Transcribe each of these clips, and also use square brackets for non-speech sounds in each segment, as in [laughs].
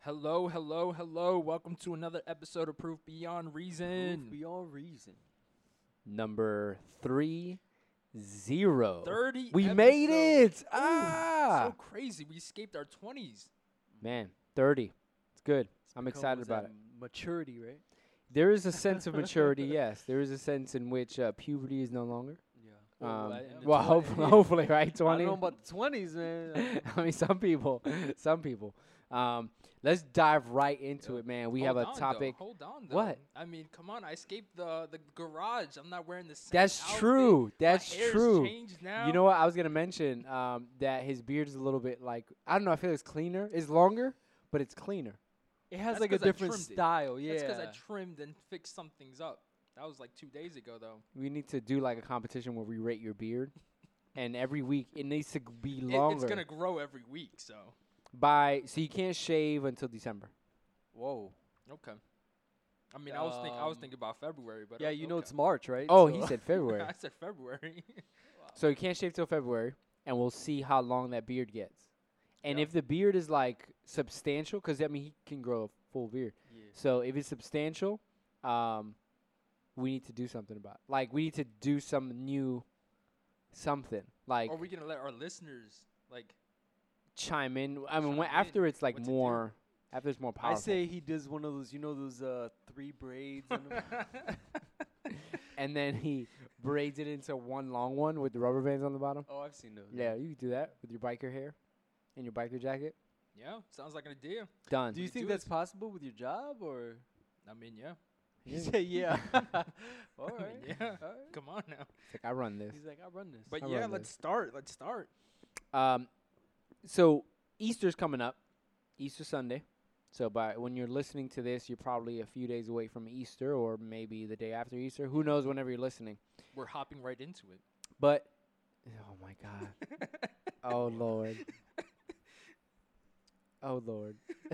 Hello, hello, hello. Welcome to another episode of Proof Beyond Reason. Proof beyond reason. Number three zero. 30 We made it. Ooh, Ah, So crazy. We escaped our 20s. man, thirty. It's good. It's I'm excited about it. Maturity, right? There is a sense of maturity. [laughs] Yes, there is a sense in which uh, puberty is no longer. Yeah. Um, I- in the well, [laughs] hopefully, hopefully, right? I don't Twenty. know about the twenties, man. [laughs] I mean, some people, some people. Um, let's dive right into Yeah. it, man. We Hold have a on, though. topic. Hold on, though. What? I mean, come on. I escaped the, the garage. I'm not wearing the same That's outfit. true. That's hair's true. changed now. You know what? I was gonna mention um, that his beard is a little bit like I don't know. I feel it's cleaner. It's longer, but it's cleaner. It has That's like a different trimmed it. style. Yeah. That's because I trimmed and fixed some things up. That was like two days ago, though. We need to do like a competition where we rate your beard, and every week it needs to g- be It- longer. it's gonna grow every week, so By so you can't shave until December. Whoa. okay. I mean, I was think I was Um, thinking about February, but Yeah, o- you know okay. it's March, right? Oh, So- he said [laughs] February. I said February. [laughs] so you can't shave till February, and we'll see how long that beard gets. And Yeah. if the beard is like substantial, because I mean he can grow a full beard. Yeah. So if it's substantial, um, we need to do something about. It. Like we need to do some new, something like Are we gonna let our listeners like? Chime in. I mean, when, Chime in, after it's like what to do. more, after it's more powerful. I powerful. say he does one of those, you know, those uh three braids. on them? [laughs] and then he braids it into one long one with the rubber bands on the bottom. oh, I've seen those. Yeah, you can do that with your biker hair and your biker jacket. yeah, sounds like an idea. Done. Do you We think do that's it. possible with your job, or? I mean, yeah. He said, [laughs] [laughs] "Yeah." All I mean, yeah. All right. Come on now. It's like I run this. He's like, "I run this." But I yeah, run let's this. start. Let's start. Um, so Easter's coming up, Easter Sunday. So by when you're listening to this, you're probably a few days away from Easter, or maybe the day after Easter. Who knows? Whenever you're listening, We're hopping right into it. but oh my God, [laughs] oh Lord, oh Lord. [laughs]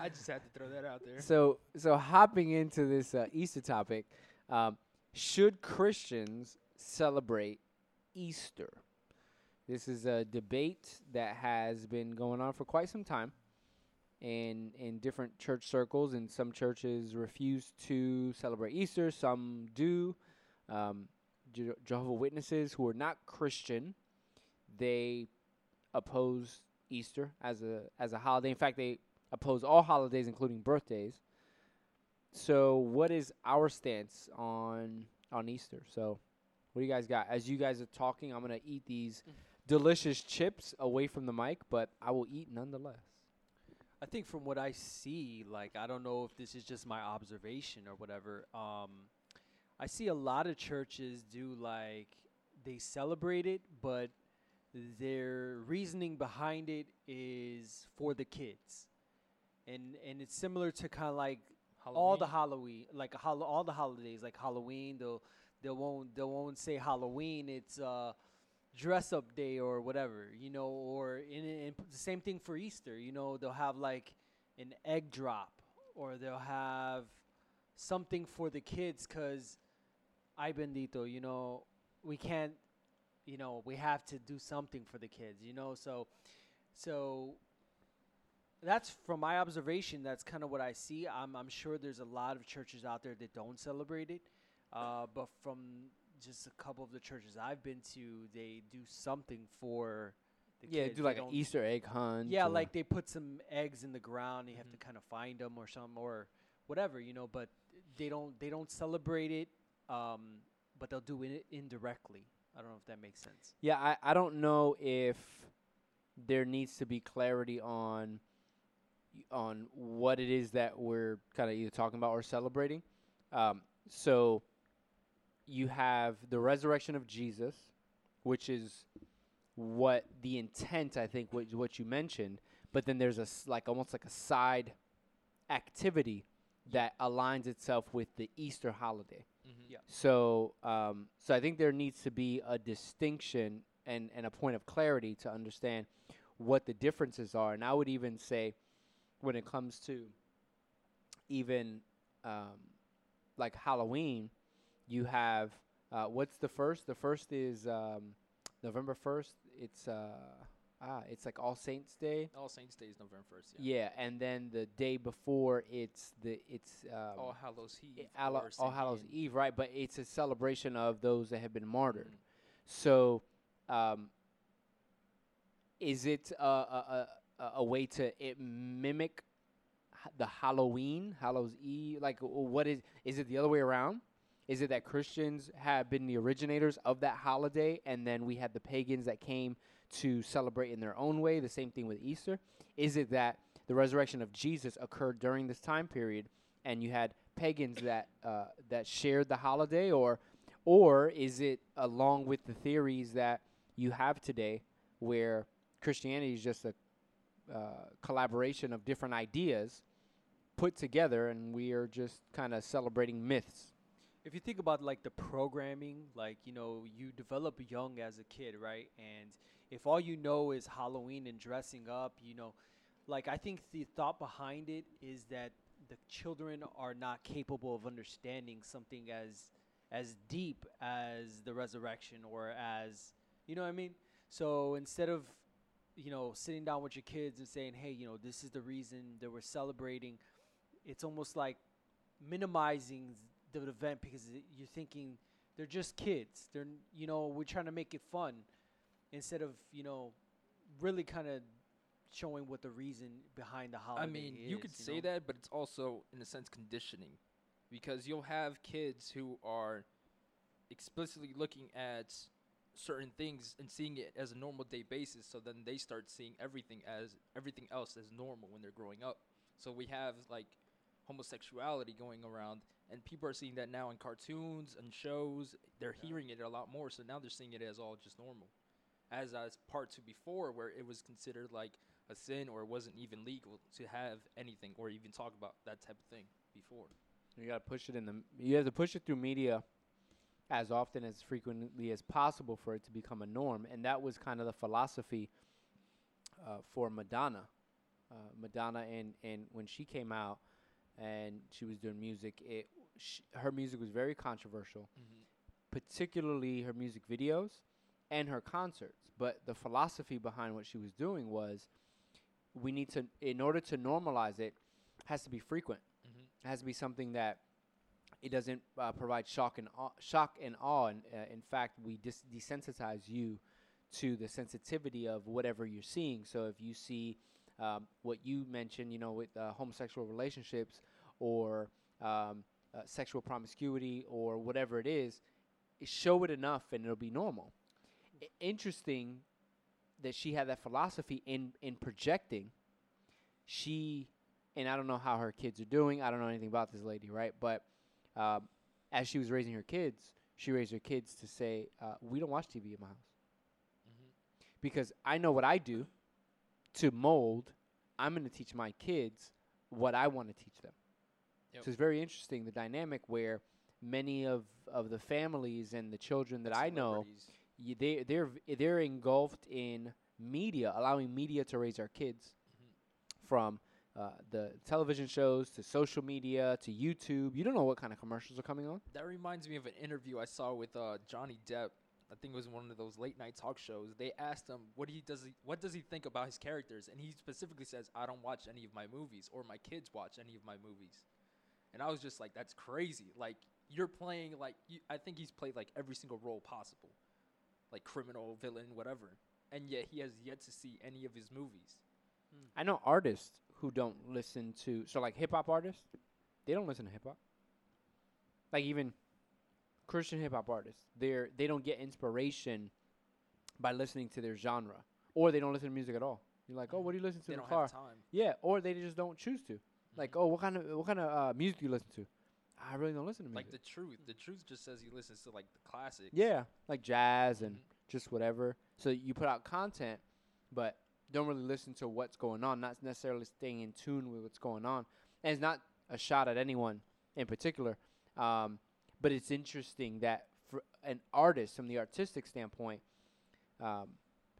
I just had to throw that out there. So so hopping into this uh, Easter topic, um, should Christians celebrate Easter? This is a debate that has been going on for quite some time, in in different church circles. And some churches refuse to celebrate Easter. Some do. Um, Je- Jehovah Witnesses who are not Christian, they oppose Easter as a as a holiday. In fact, they oppose all holidays, including birthdays. So, what is our stance on on Easter? So, what do you guys got? As you guys are talking, I'm gonna eat these delicious chips away from the mic, but I will eat nonetheless. I think from what I see, like I don't know if this is just my observation or whatever. Um, I see a lot of churches do like they celebrate it, but their reasoning behind it is for the kids, and and it's similar to kind of like all the Halloween, like hol- all the holidays, like Halloween. They'll they won't they won't say Halloween. It's uh dress up day or whatever, you know, or in, in the same thing for Easter, you know, they'll have like an egg drop or they'll have something for the kids cuz ay bendito, you know, we can't you know, we have to do something for the kids, you know, so so that's from my observation that's kind of what I see. I'm I'm sure there's a lot of churches out there that don't celebrate it. Uh, but from just a couple of the churches I've been to, they do something for the yeah, kids. do like an Easter egg hunt. Yeah, like they put some eggs in the ground. You have to Mhm. kind of find them or some or whatever, you know. But they don't they don't celebrate it. Um, but they'll do it indirectly. I don't know if that makes sense. Yeah, I, I don't know if there needs to be clarity on on what it is that we're kind of either talking about or celebrating. Um, so you have the resurrection of Jesus, which is what the intent I think what what you mentioned, but then there's a s- like almost like a side activity that aligns itself with the Easter holiday. Mhm. Yeah. So, um, so I think there needs to be a distinction and, and a point of clarity to understand what the differences are. And I would even say, when it comes to even um, like Halloween, you have uh, what's the first? The first is um, November first. It's uh, ah, it's like All Saints Day. All Saints Day is November first. Yeah. Yeah, and then the day before it's the it's um, All Hallows Eve. Alla- All Hallows. Eve, right? But it's a celebration of those that have been martyred. Mhm. So, um, is it a, a, a, a way to it mimic the Halloween, Hallows Eve? Like, what is is it the other way around? Is it that Christians have been the originators of that holiday, and then we had the pagans that came to celebrate in their own way? The same thing with Easter. Is it that the resurrection of Jesus occurred during this time period, and you had pagans that uh, that shared the holiday, or or is it along with the theories that you have today, where Christianity is just a uh, collaboration of different ideas put together, and we are just kind of celebrating myths? If you think about like the programming, like you know, you develop young as a kid, right? And if all you know is Halloween and dressing up, you know, like I think the thought behind it is that the children are not capable of understanding something as as deep as the resurrection or as you know what I mean? So instead of you know sitting down with your kids and saying, "Hey, you know, this is the reason that we're celebrating," it's almost like minimizing the event because you're thinking they're just kids. They're you know we're trying to make it fun instead of you know really kind of showing what the reason behind the holiday I mean, is. you could say know? that, but it's also in a sense conditioning, because you'll have kids who are explicitly looking at certain things and seeing it as a normal day basis. So then they start seeing everything as everything else as normal when they're growing up. So we have like homosexuality going around, and people are seeing that now in cartoons and shows. They're Yeah. hearing it a lot more, so now they're seeing it as all just normal. As as part to before, where it was considered like a sin or it wasn't even legal to have anything or even talk about that type of thing before. You got to push it in the. You have to push it through media as often as frequently as possible for it to become a norm, and that was kind of the philosophy uh, for Madonna. Uh, Madonna, and and when she came out and she was doing music, it sh- her music was very controversial, particularly her music videos and her concerts. But the philosophy behind what she was doing was, we need to, in order to normalize it, has to be frequent. Mm-hmm. It has to be something that it doesn't uh, provide shock and awe, shock and awe. And uh, in fact, we dis- desensitize you to the sensitivity of whatever you're seeing. So if you see um, what you mentioned, you know, with uh, homosexual relationships or um, uh, sexual promiscuity or whatever it is, show it enough and it'll be normal. I- interesting that she had that philosophy in in projecting. She and I don't know how her kids are doing. I don't know anything about this lady, right? But um, as she was raising her kids, she raised her kids to say, uh, "We don't watch TV in my house Mm-hmm. because I know what I do to mold. I'm going to teach my kids what I want to teach them." Yep. So it's very interesting the dynamic where many of of the families and the children that I know y- they they're they're engulfed in media, allowing media to raise our kids Mhm. from uh, the television shows to social media to YouTube. You don't know what kind of commercials are coming on. That reminds me of an interview I saw with uh, Johnny Depp. I think it was one of those late night talk shows. They asked him what he does he, what does he think about his characters, and he specifically says, "I don't watch any of my movies, or my kids watch any of my movies." And I was just like, "That's crazy! Like you're playing like you, I think he's played like every single role possible, like criminal, villain, whatever, and yet he has yet to see any of his movies." I know artists who don't listen to so like hip hop artists, they don't listen to hip hop. Like even Christian hip hop artists, they're they don't get inspiration by listening to their genre, or they don't listen to music at all. You're like, oh, what do you listen to They in the car? Yeah, or they just don't choose to. Like, Mhm. oh, what kind of what kind of uh, music do you listen to? I really don't listen to music. like the truth. The truth just says he listens to like the classics. yeah, like jazz and Mhm. just whatever. So you put out content, but don't really listen to what's going on, not necessarily staying in tune with what's going on. And it's not a shot at anyone in particular, um, but it's interesting that for an artist, from the artistic standpoint, um,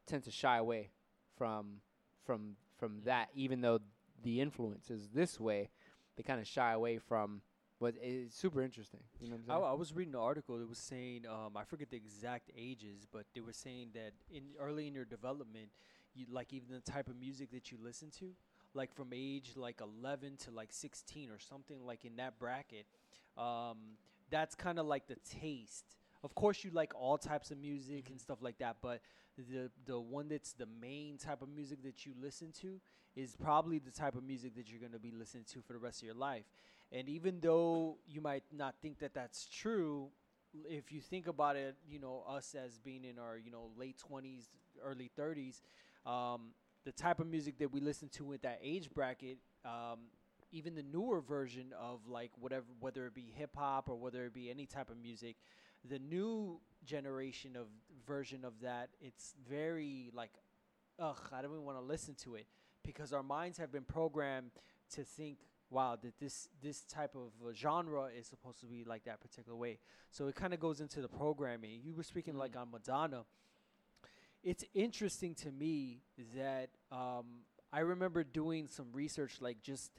tends to shy away from from from that, even though the influence is this way. They kind of shy away from. But it's super interesting. You know what I'm I. I was reading an article that was saying um, I forget the exact ages, but they were saying that in early in your development, you like even the type of music that you listen to, like from age like 11 to like 16 or something like in that bracket. Um, that's kind of like the taste. Of course, you like all types of music and stuff like that, but the the one that's the main type of music that you listen to is probably the type of music that you're going to be listening to for the rest of your life. And even though you might not think that that's true, if you think about it, you know, us as being in our, you know, late 20s, early 30s, um, the type of music that we listen to with that age bracket, um, even the newer version of like whatever, whether it be hip hop or whether it be any type of music, the new generation of version of that, it's very like, ugh, I don't even want to listen to it because our minds have been programmed to think wow that this this type of genre is supposed to be like that particular way. So it kind of goes into the programming. You were speaking like Mm. on madonna. It's interesting to me that um, i remember doing some research like just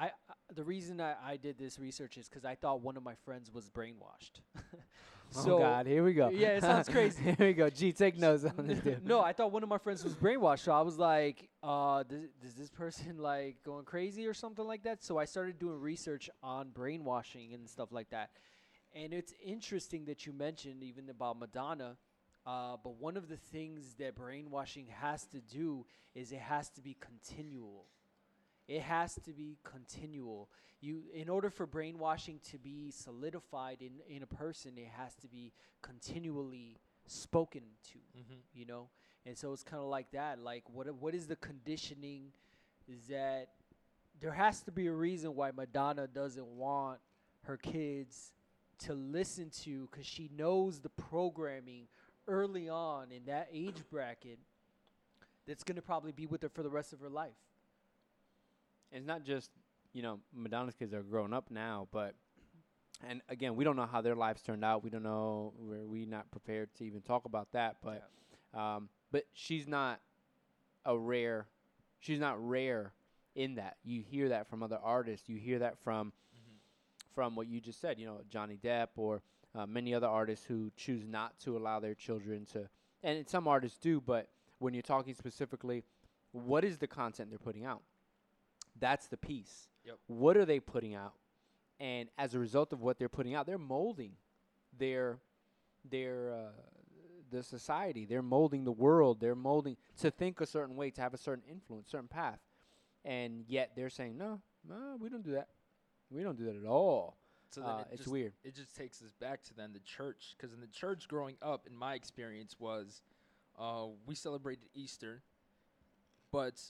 I, the reason I, I did this research is because I thought one of my friends was brainwashed. [laughs] oh God, here we go. Yeah, it sounds [laughs] crazy. here we go. Gee, take notes on this dude. [laughs] no, I thought one of my friends was brainwashed. So I was like, uh, does, does this person like going crazy or something like that? So I started doing research on brainwashing and stuff like that. And it's interesting that you mentioned even about Madonna. Uh, but one of the things that brainwashing has to do is it has to be continual. It has to be continual. You, in order for brainwashing to be solidified in, in a person, it has to be continually spoken to Mm-hmm. you know and so it's kind of like that like what what is the conditioning is that there has to be a reason why madonna doesn't want her kids to listen to because she knows the programming early on in that age bracket that's going to probably be with her for the rest of her life it's not just you know Madonna's kids are growing up now, but and again, we don't know how their lives turned out. We don't know. We're we not prepared to even talk about that. But um, but she's not a rare. She's not rare in that. You hear that from other artists. You hear that from from what you just said. You know, Johnny Depp or uh, many other artists who choose not to allow their children to. And some artists do, but when you're talking specifically, what is the content they're putting out? That's the piece. Yep. What are they putting out? And as a result of what they're putting out, they're molding their their uh, the society. They're molding the world. They're molding to think a certain way, to have a certain influence, certain path. And yet they're saying, no, no, we don't do that. We don't do that at all. So then Uh, it it's just, weird. It just takes us back to then the church, because in the church growing up, in my experience, was uh, we celebrated Easter, but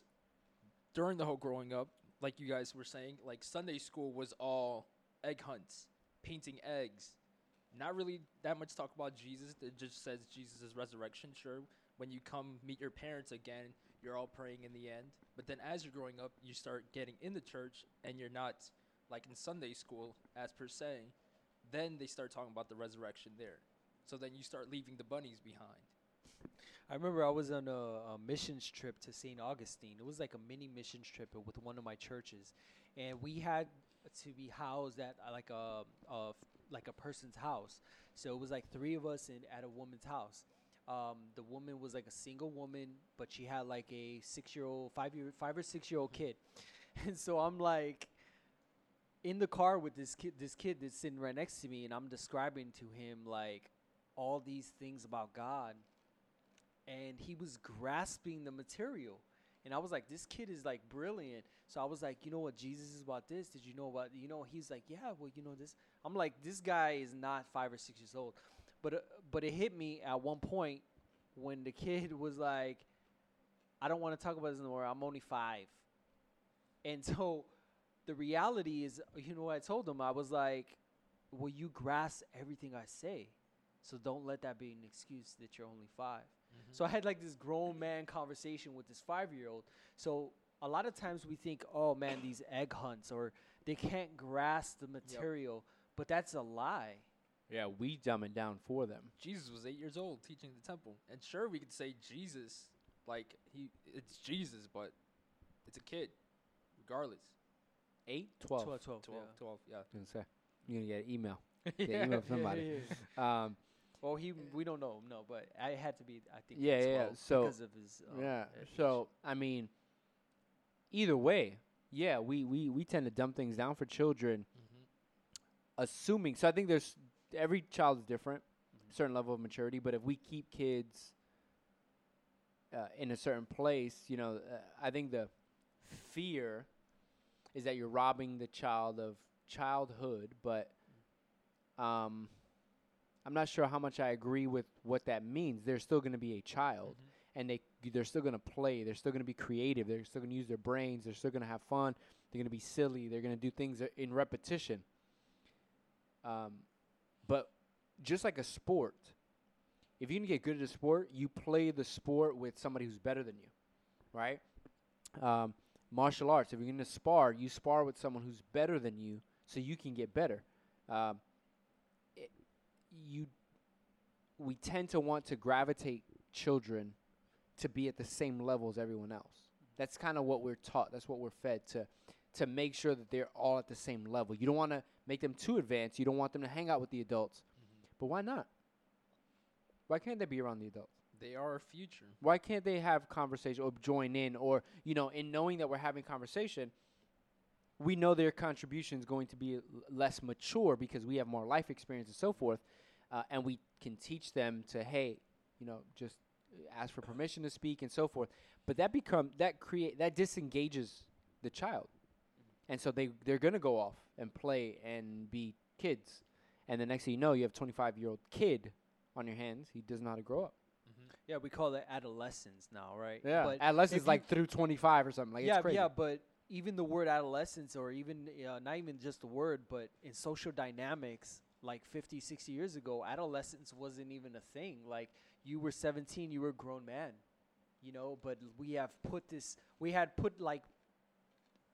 during the whole growing up, like you guys were saying, like Sunday school was all egg hunts, painting eggs. Not really that much talk about Jesus. It just says Jesus' resurrection. Sure, when you come meet your parents again, you're all praying in the end. But then as you're growing up, you start getting in the church, and you're not like in Sunday school, as per se, then they start talking about the resurrection there. So then you start leaving the bunnies behind. I remember I was on a, a missions trip to St. Augustine. It was like a mini missions trip with one of my churches, and we had to be housed at uh, like a, a like a person's house. So it was like three of us in at a woman's house. Um, the woman was like a single woman, but she had like a six year old, five year, five or six year old kid, [laughs] and so I'm like in the car with this kid, this kid that's sitting right next to me, and I'm describing to him like all these things about God and he was grasping the material. And i was like this kid is like brilliant. So i was like you know what? Jesus is about this. Did you know about you know he's like yeah well you know this i'm like this guy is not five or six years old. But uh, but it hit me at one point when the kid [laughs] was like i don't want to talk about this anymore i'm only five. And so the reality is you know what i told him i was like well you grasp everything i say. So don't let that be an excuse that you're only 5 so I had like this grown man conversation with this five year old. So a lot of times we think, oh man, these egg hunts or they can't grasp the material, but that's a lie. Yeah, we dumb it down for them. Jesus was eight years old teaching the temple, and sure we could say Jesus, like he, it's Jesus, but it's a kid, regardless. Eight, twelve. 12, 12, 12, 12 yeah. Gonna you're gonna get an email. [laughs] yeah. email from somebody. yeah. Um, Well, he we don't know, him, no, but I had to be. I think. Yeah, yeah, so- because of his. Um, yeah. So I mean, either way, yeah, we we we tend to dumb things down for children, Mm-hmm. assuming. So I think there's every child is different, Mhm. certain level of maturity. But if we keep kids uh, in a certain place, you know, uh, I think the fear is that you're robbing the child of childhood. But um, I'm not sure how much I agree with what that means. They're still going to be a child Mm-hmm. and they they're still going to play. They're still going to be creative. They're still going to use their brains. They're still going to have fun. They're going to be silly. They're going to do things in repetition. Um, but just like a sport, if you can get good at a sport, you play the sport with somebody who's better than you, right? Um, martial arts. If you're going to spar, you spar with someone who's better than you, so you can get better. Um, you, we tend to want to gravitate children to be at the same level as everyone else. That's kind of what we're taught. That's what we're fed to to make sure that they're all at the same level. You don't want to make them too advanced. You don't want them to hang out with the adults. Mm-hmm. But why not? Why can't they be around the adults? They are our future. Why can't they have conversation or join in or you know, in knowing that we're having conversation, we know their contribution is going to be less mature because we have more life experience and so forth, uh, and we can teach them to hey, you know, just uh, ask for permission to speak and so forth. But that become that create that disengages the child, and so they they're gonna go off and play and be kids, and the next thing you know, you have 25 year old kid on your hands. He doesn't know how to grow up. Yeah, we call it adolescence now, right? Yeah, But adolescence if is you- like through 25 or something. Like yeah, it's crazy. yeah, but even the word adolescence, or even uh, not even just the word, but in social dynamics, like 50, 60 years ago, adolescence wasn't even a thing. Like you were 17, you were a grown man, you know. But we have put this, we had put like,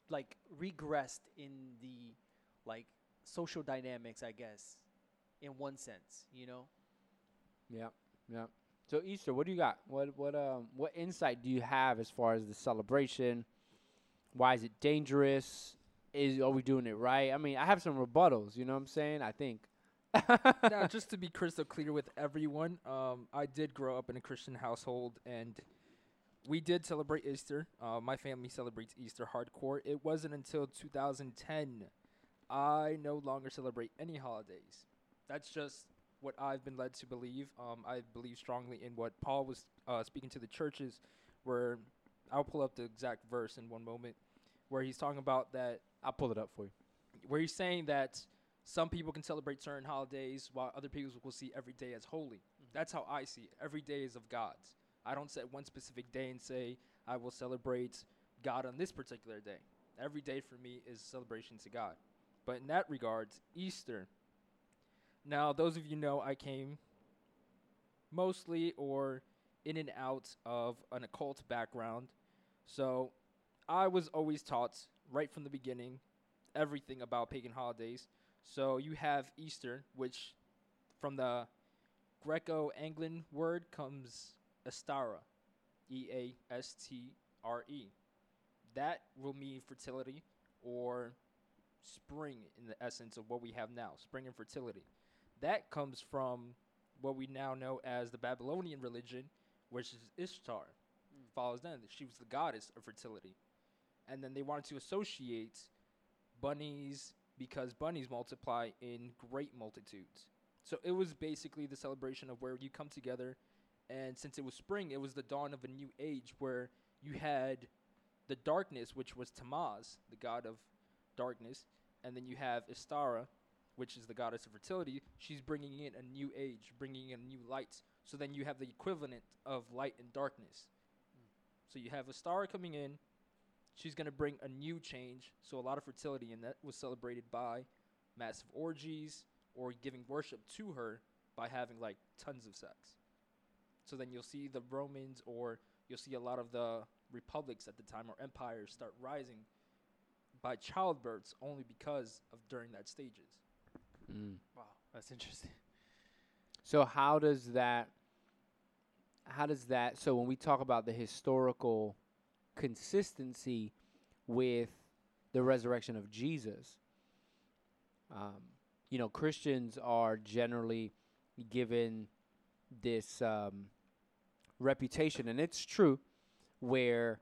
like regressed in the like social dynamics, I guess, in one sense, you know. Yeah, yeah. So Easter, what do you got? What what um what insight do you have as far as the celebration? Why is it dangerous? Is are we doing it right? I mean, I have some rebuttals. You know what I'm saying? I think. [laughs] now, just to be crystal clear with everyone, um, I did grow up in a Christian household, and we did celebrate Easter. Uh, my family celebrates Easter hardcore. It wasn't until 2010 I no longer celebrate any holidays. That's just what I've been led to believe. Um, I believe strongly in what Paul was uh, speaking to the churches, where I'll pull up the exact verse in one moment, where he's talking about that I'll pull it up for you. where he's saying that some people can celebrate certain holidays while other people will see every day as holy. Mm-hmm. That's how I see it. Every day is of God's. I don't set one specific day and say I will celebrate God on this particular day. Every day for me is celebration to God. But in that regards, Easter. Now, those of you know I came mostly or in and out of an occult background. So I was always taught right from the beginning everything about pagan holidays. So you have Eastern, which from the Greco Anglan word comes Astara, E A S T R E. That will mean fertility or spring in the essence of what we have now, spring and fertility. That comes from what we now know as the Babylonian religion, which is Ishtar. Hmm. Follows them. She was the goddess of fertility. And then they wanted to associate bunnies because bunnies multiply in great multitudes. So it was basically the celebration of where you come together, and since it was spring, it was the dawn of a new age where you had the darkness, which was Tammuz, the god of darkness, and then you have Istara, which is the goddess of fertility. She's bringing in a new age, bringing in new light. So then you have the equivalent of light and darkness. Hmm. So you have Istara coming in, she's going to bring a new change. So a lot of fertility, and that was celebrated by massive orgies or giving worship to her by having like tons of sex. So then you'll see the Romans or you'll see a lot of the republics at the time or empires start rising by childbirths only because of during that stages. Mm. Wow, that's interesting. So how does that? How does that? So when we talk about the historical consistency with the resurrection of Jesus, um, you know, Christians are generally given this um, reputation, and it's true, where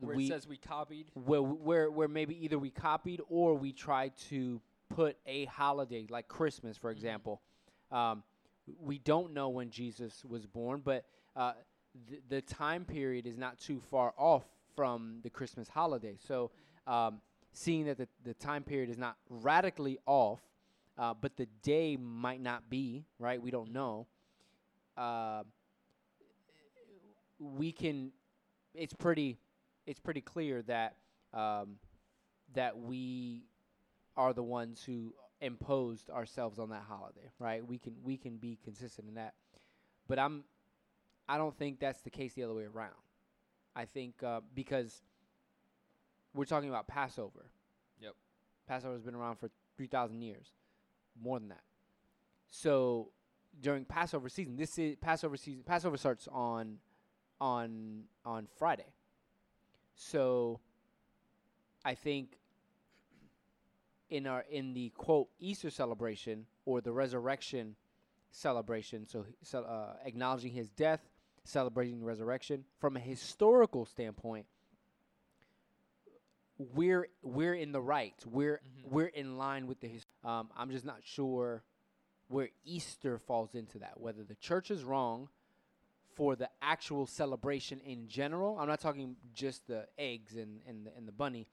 Where we it says we copied. where where where maybe either we copied or we tried to put a holiday like Christmas, for Mhm. example. Um, we don't know when Jesus was born, but uh, th- the time period is not too far off from the Christmas holiday. So, um, seeing that the, the time period is not radically off, uh, but the day might not be right, we don't know. Uh, we can. It's pretty. It's pretty clear that um, that we are the ones who imposed ourselves on that holiday, right? We can we can be consistent in that, but I'm I don't think that's the case the other way around. I think uh, because we're talking about Passover. Yep. Passover's been around for three thousand years, more than that. So during Passover season, this is Passover season. Passover starts on on on Friday. So I think in our in the quote Easter celebration or the resurrection celebration, so, so uh, acknowledging his death, celebrating the resurrection from a historical standpoint, we're we're in the right. We're Mhm. we're in line with the his. Um, I'm just not sure where Easter falls into that. Whether the church is wrong for the actual celebration in general. I'm not talking just the eggs and and the, and the bunny.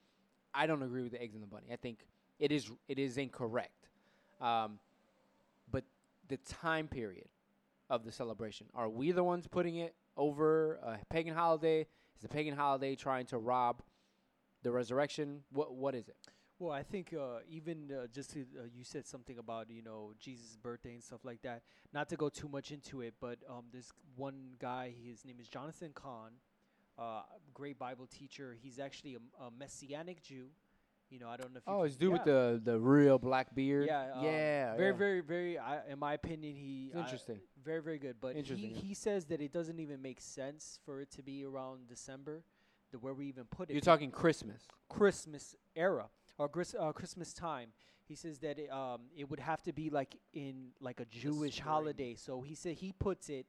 I don't agree with the eggs and the bunny. I think it is it is incorrect. Um, but the time period of the celebration are we the ones putting it over a pagan holiday? Is the pagan holiday trying to rob the resurrection? What what is it? Well, I think uh, even uh, just to, uh, you said something about you know Jesus' birthday and stuff like that. Not to go too much into it, but um, there's one guy. His name is Jonathan Cahn, uh, great Bible teacher. He's actually a messianic Jew. You know, I don't know if Oh, it's dude with the the real black beard. Yeah, um, yeah, very, yeah. very, very. I, in my opinion, he It's I- interesting. very, very good. But he, Interesting, yeah. he says that it doesn't even make sense for it to be around December, the where we even put it. You're talking Christmas. Christmas era or Gris- uh, Christmas time. He says that it, um, it would have to be like in like a Jewish holiday. So he said he puts it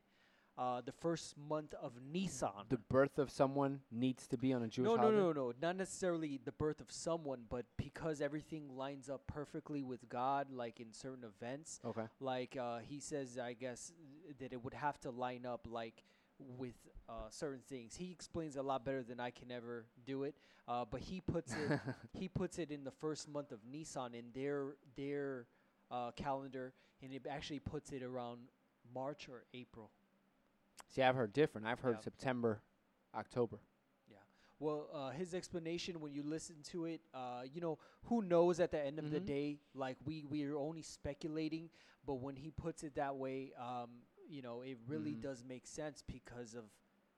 uh, the first month of Nisan. The birth of someone needs to be on a Jewish no, no, holiday. no, no, not necessarily the birth of someone, but because everything lines up perfectly with God, like in certain events. Okay. Like uh, he says, I guess that it would have to line up like with uh, certain things. He explains a lot better than I can ever do it. Uh, but he puts it [laughs] he puts it in the first month of Nisan in their their uh, calendar, and it actually puts it around March or April. See, I've heard different. I've heard Yeah. September, October. Yeah. Well, uh, his explanation when you listen to it, uh, you know, who knows at the end of the Mhm. day? Like we we are only speculating, but when he puts it that way, um, you know, it really Mhm. does make sense because of,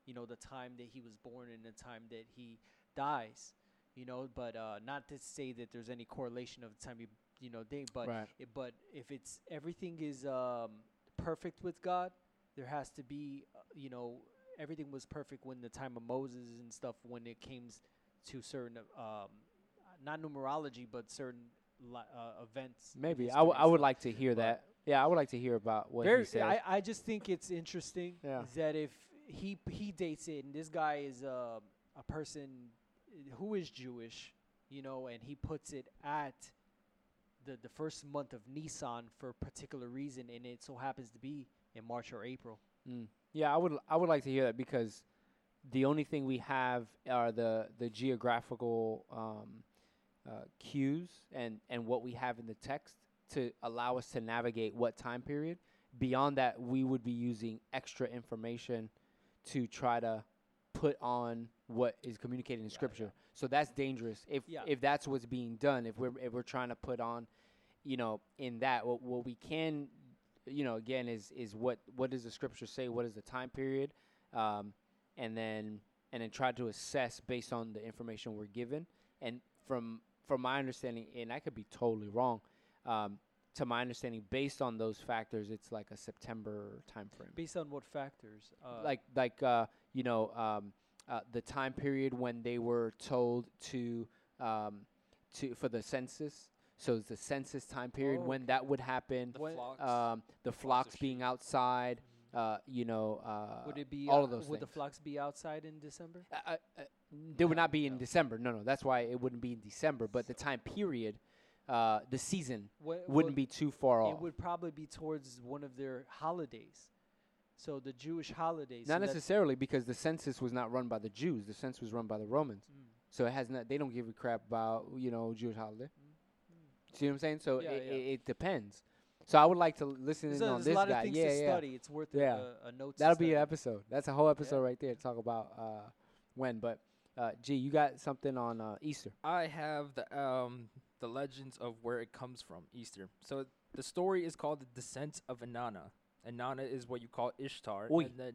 you know, the time that he was born and the time that he dies. You know, but uh, not to say that there's any correlation of the time he, you know, day, but right. it, but if it's everything is um, perfect with God, there has to be, uh, you know, everything was perfect when the time of Moses and stuff when it came to certain um, not numerology but certain li- uh, events. Maybe I, w- I would like to hear but- that. Yeah, I would like to hear about what Very, he said. I, I just think it's interesting Yeah. that if he he dates it and this guy is a a person uh, who is Jewish, you know, and he puts it at the the first month of Nisan for a particular reason, and it so happens to be in March or April. Mm. Yeah, I would I would like to hear that because the only thing we have are the the geographical um, uh, cues and and what we have in the text to allow us to navigate what time period. Beyond that, we would be using extra information to try to put on what is communicated in Yeah, scripture. yeah. So that's dangerous. If Yeah. if that's what's being done, if we're if we're trying to put on, you know, in that what what we can, you know, again is is what what does the scripture say? What is the time period? Um, and then and then try to assess based on the information we're given. And from from my understanding, and I could be totally wrong. Um, to my understanding, based on those factors, it's like a September time frame Based on what factors? Uh, like like uh, you know um, uh, the time period when they were told to um, to for the census. So it's the census time period Oh, when okay. that would happen. The When- flocks. Um, the flocks flocks being outside. uh, you know, uh, Would it be all uh, of those things? Would the flocks be outside in December? Uh, uh, uh, they would not be in no. December. No, no. That's why it wouldn't be in December. But the time period, uh, the season What, wouldn't be too far It off. It would probably be towards one of their holidays. So the Jewish holidays. not so necessarily because the census was not run by the Jews. The census was run by the Romans. Mm. So it has not. They don't give a crap about you know Jewish holiday. See what I'm saying? So. Yeah, it, yeah. It, it depends. So I would like to listen There's, in a, on there's a this lot guy. of things yeah, to yeah. study. It's worth a- Yeah. a, a note. That'll be an episode. That's a whole episode right there to talk about uh, when. But uh, G, you got something on uh, Easter? I have the um the legends of where it comes from, Easter. So the story is called the Descent of Inanna. Inanna is what you call Ishtar, Oi. and then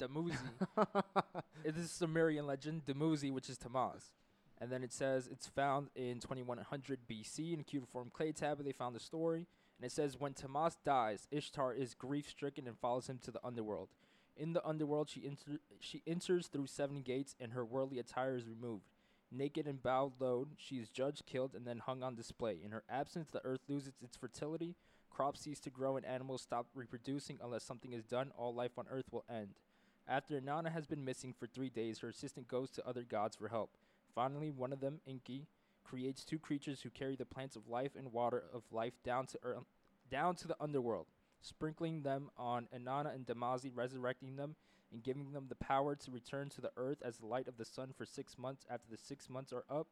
Dumuzi. [laughs] it is a Sumerian legend, Dumuzi, which is Tammuz. And then it says it's found in 2100 BC in a cuneiform clay tablet. They found the story, and it says when Tammuz dies, Ishtar is grief-stricken and follows him to the underworld. In the underworld, she enter- she enters through seven gates, and her worldly attire is removed. Naked and bowed low, she is judged, killed, and then hung on display. In her absence, the earth loses its fertility, crops cease to grow, and animals stop reproducing. Unless something is done, all life on earth will end. After Inanna has been missing for three days, her assistant goes to other gods for help. Finally, one of them, Enki, creates two creatures who carry the plants of life and water of life down to earth, down to the underworld, sprinkling them on Inanna and Dumuzi, resurrecting them and giving them the power to return to the earth as the light of the sun for six months. After the six months are up,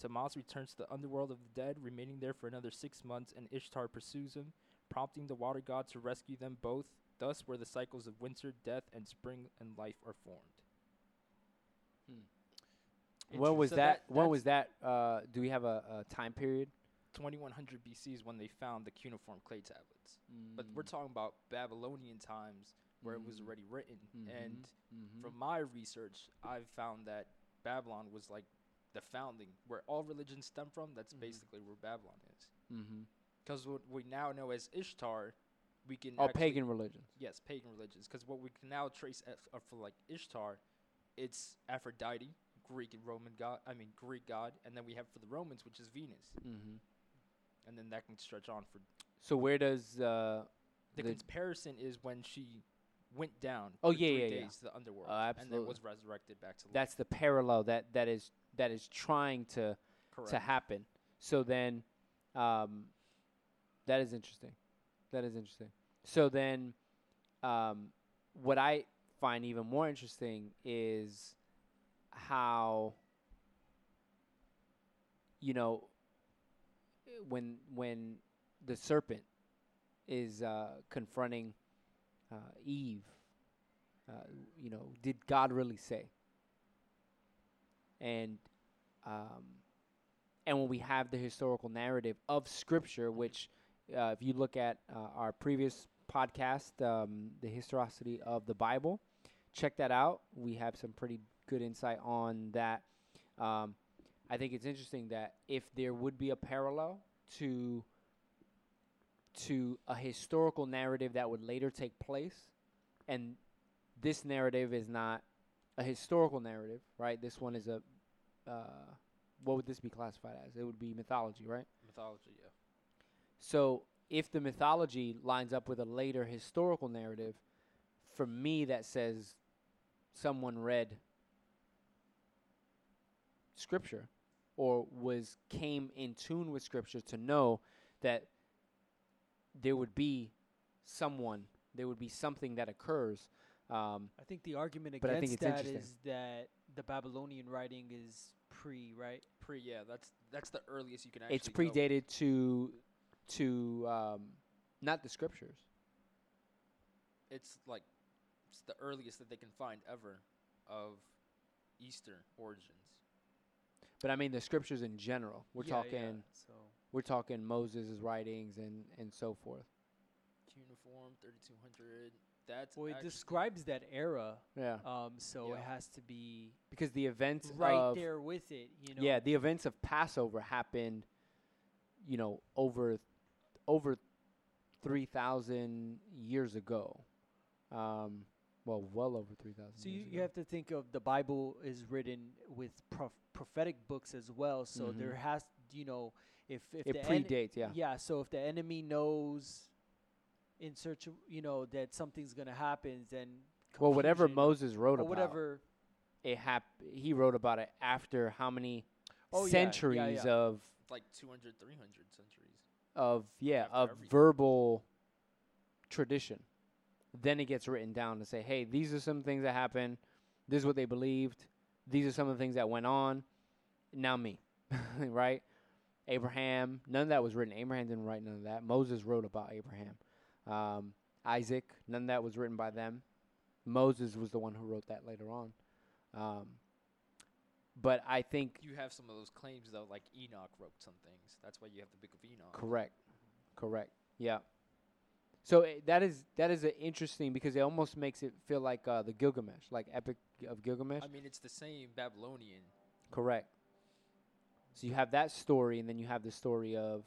Tammuz returns to the underworld of the dead, remaining there for another six months, and Ishtar pursues him, prompting the water god to rescue them both. Thus, where the cycles of winter, death, and spring and life are formed. Hmm. When was So that? when was that? Uh, do we have a, a time period? 2100 BC is when they found the cuneiform clay tablets. But we're talking about Babylonian times where it was Mm. already written. And Mhm. from my research, I've found that Babylon was like the founding, where all religions stem from. That's Mhm. basically where Babylon is. Mhm. Because what we now know as Ishtar, we can all actually- pagan religions. Yes, pagan religions. Because what we can now trace af- uh, for like Ishtar, it's Aphrodite, Greek and Roman god. I mean Greek god, and then we have for the Romans, which is Venus, Mm-hmm. and then that can stretch on for. So where does uh, The, The- comparison is when she went down. Oh, for yeah, three yeah, yeah. to the underworld, Oh, and then was resurrected back to life. that's the parallel that that is that is trying to correct. to happen. So then, um, that is interesting. That is interesting. So then, um, what I find even more interesting is how you know when when the serpent is uh, confronting uh, Eve. Uh, you know, did God really say? And um, and when we have the historical narrative of Scripture, which uh, if you look at uh, our previous podcast, um, the historicity of the Bible, check that out. We have some pretty good insight on that. Um, I think it's interesting that if there would be a parallel to to a historical narrative that would later take place, and this narrative is not a historical narrative, right? This one is a uh, what would this be classified as? It would be mythology, right? mythology. Yeah. So if the mythology lines up with a later historical narrative, for me that says someone read scripture or was came in tune with scripture to know that there would be someone, there would be something that occurs. Um, I think the argument But I think against it's that that the Babylonian writing is pre, right? Pre. Yeah. That's that's the earliest you can actually. it's go. predated to to um, not the scriptures. It's like it's the earliest that they can find ever of Eastern origins. But I mean the scriptures in general. We're Yeah, talking yeah, So we're talking Moses' writings and and so forth. Cuneiform, 3200. That's well, it describes that era. Yeah. Um, so it has to be because the events right of there with it. You know. yeah, the events of Passover happened you know over over 3000 years ago. Um well, well over 3000 So years you, ago. you have to think of the Bible is written with prof- prophetic books as well. So there Mhm. has, you know, if if it the en- predates, yeah. yeah. So if the enemy knows in search of you know that something's gonna happen, then Well, whatever Moses wrote about, whatever. it hap- he wrote about it after how many Oh, yeah, yeah, centuries yeah. of like 200, 300 centuries. of yeah After of everything. verbal tradition. Then it gets written down to say, hey, these are some things that happened. This is what they believed. These are some of the things that went on. Now me, [laughs] right? Abraham, none of that was written. Abraham didn't write none of that. Moses wrote about Abraham. Um, Isaac, none of that was written by them. Moses was the one who wrote that later on. Um, but I think You have some of those claims though, like Enoch wrote some things. That's why you have the Book of Enoch. Correct. Correct. Yeah. So i that is that is interesting because it almost makes it feel like uh, the Gilgamesh, like Epic of Gilgamesh. I mean, it's the same Babylonian. Correct. So you have that story, and then you have the story of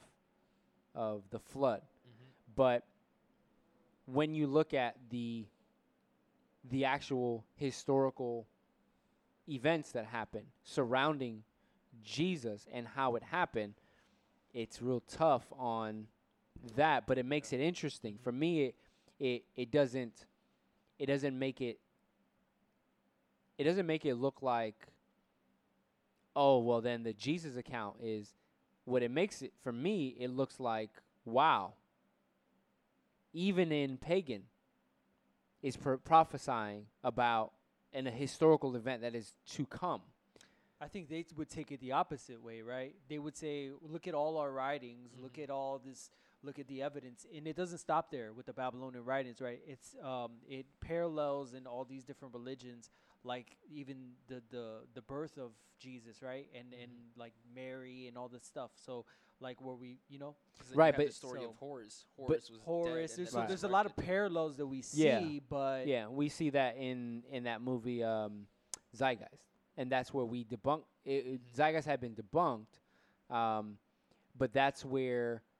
of the flood. Mm-hmm. But when you look at the the actual historical events that happen surrounding Jesus and how it happened, it's real tough on that, but it makes it interesting. For me it it, it doesn't it doesn't make it it doesn't make it look like oh well then the Jesus account is what it makes it for me it looks like wow even in pagan is pro- prophesying about an, a historical event that is to come I think they would take it the opposite way, right? They would say, "Look at all our writings. Look Mhm. at all this. Look at the evidence." And it doesn't stop there with the Babylonian writings, right? It's um, it parallels in all these different religions, like even the the the birth of Jesus, right? And and like Mary and all this stuff. So like where we, you know, then you Right, the but- story of So- Horus. but Horus was Horus. Dead There's so then there's a lot of parallels that we see, Yeah. but yeah we see that in in that movie um zeitgeist and that's where we debunk it, it, Mhm. zeitgeist had been debunked um but that's where i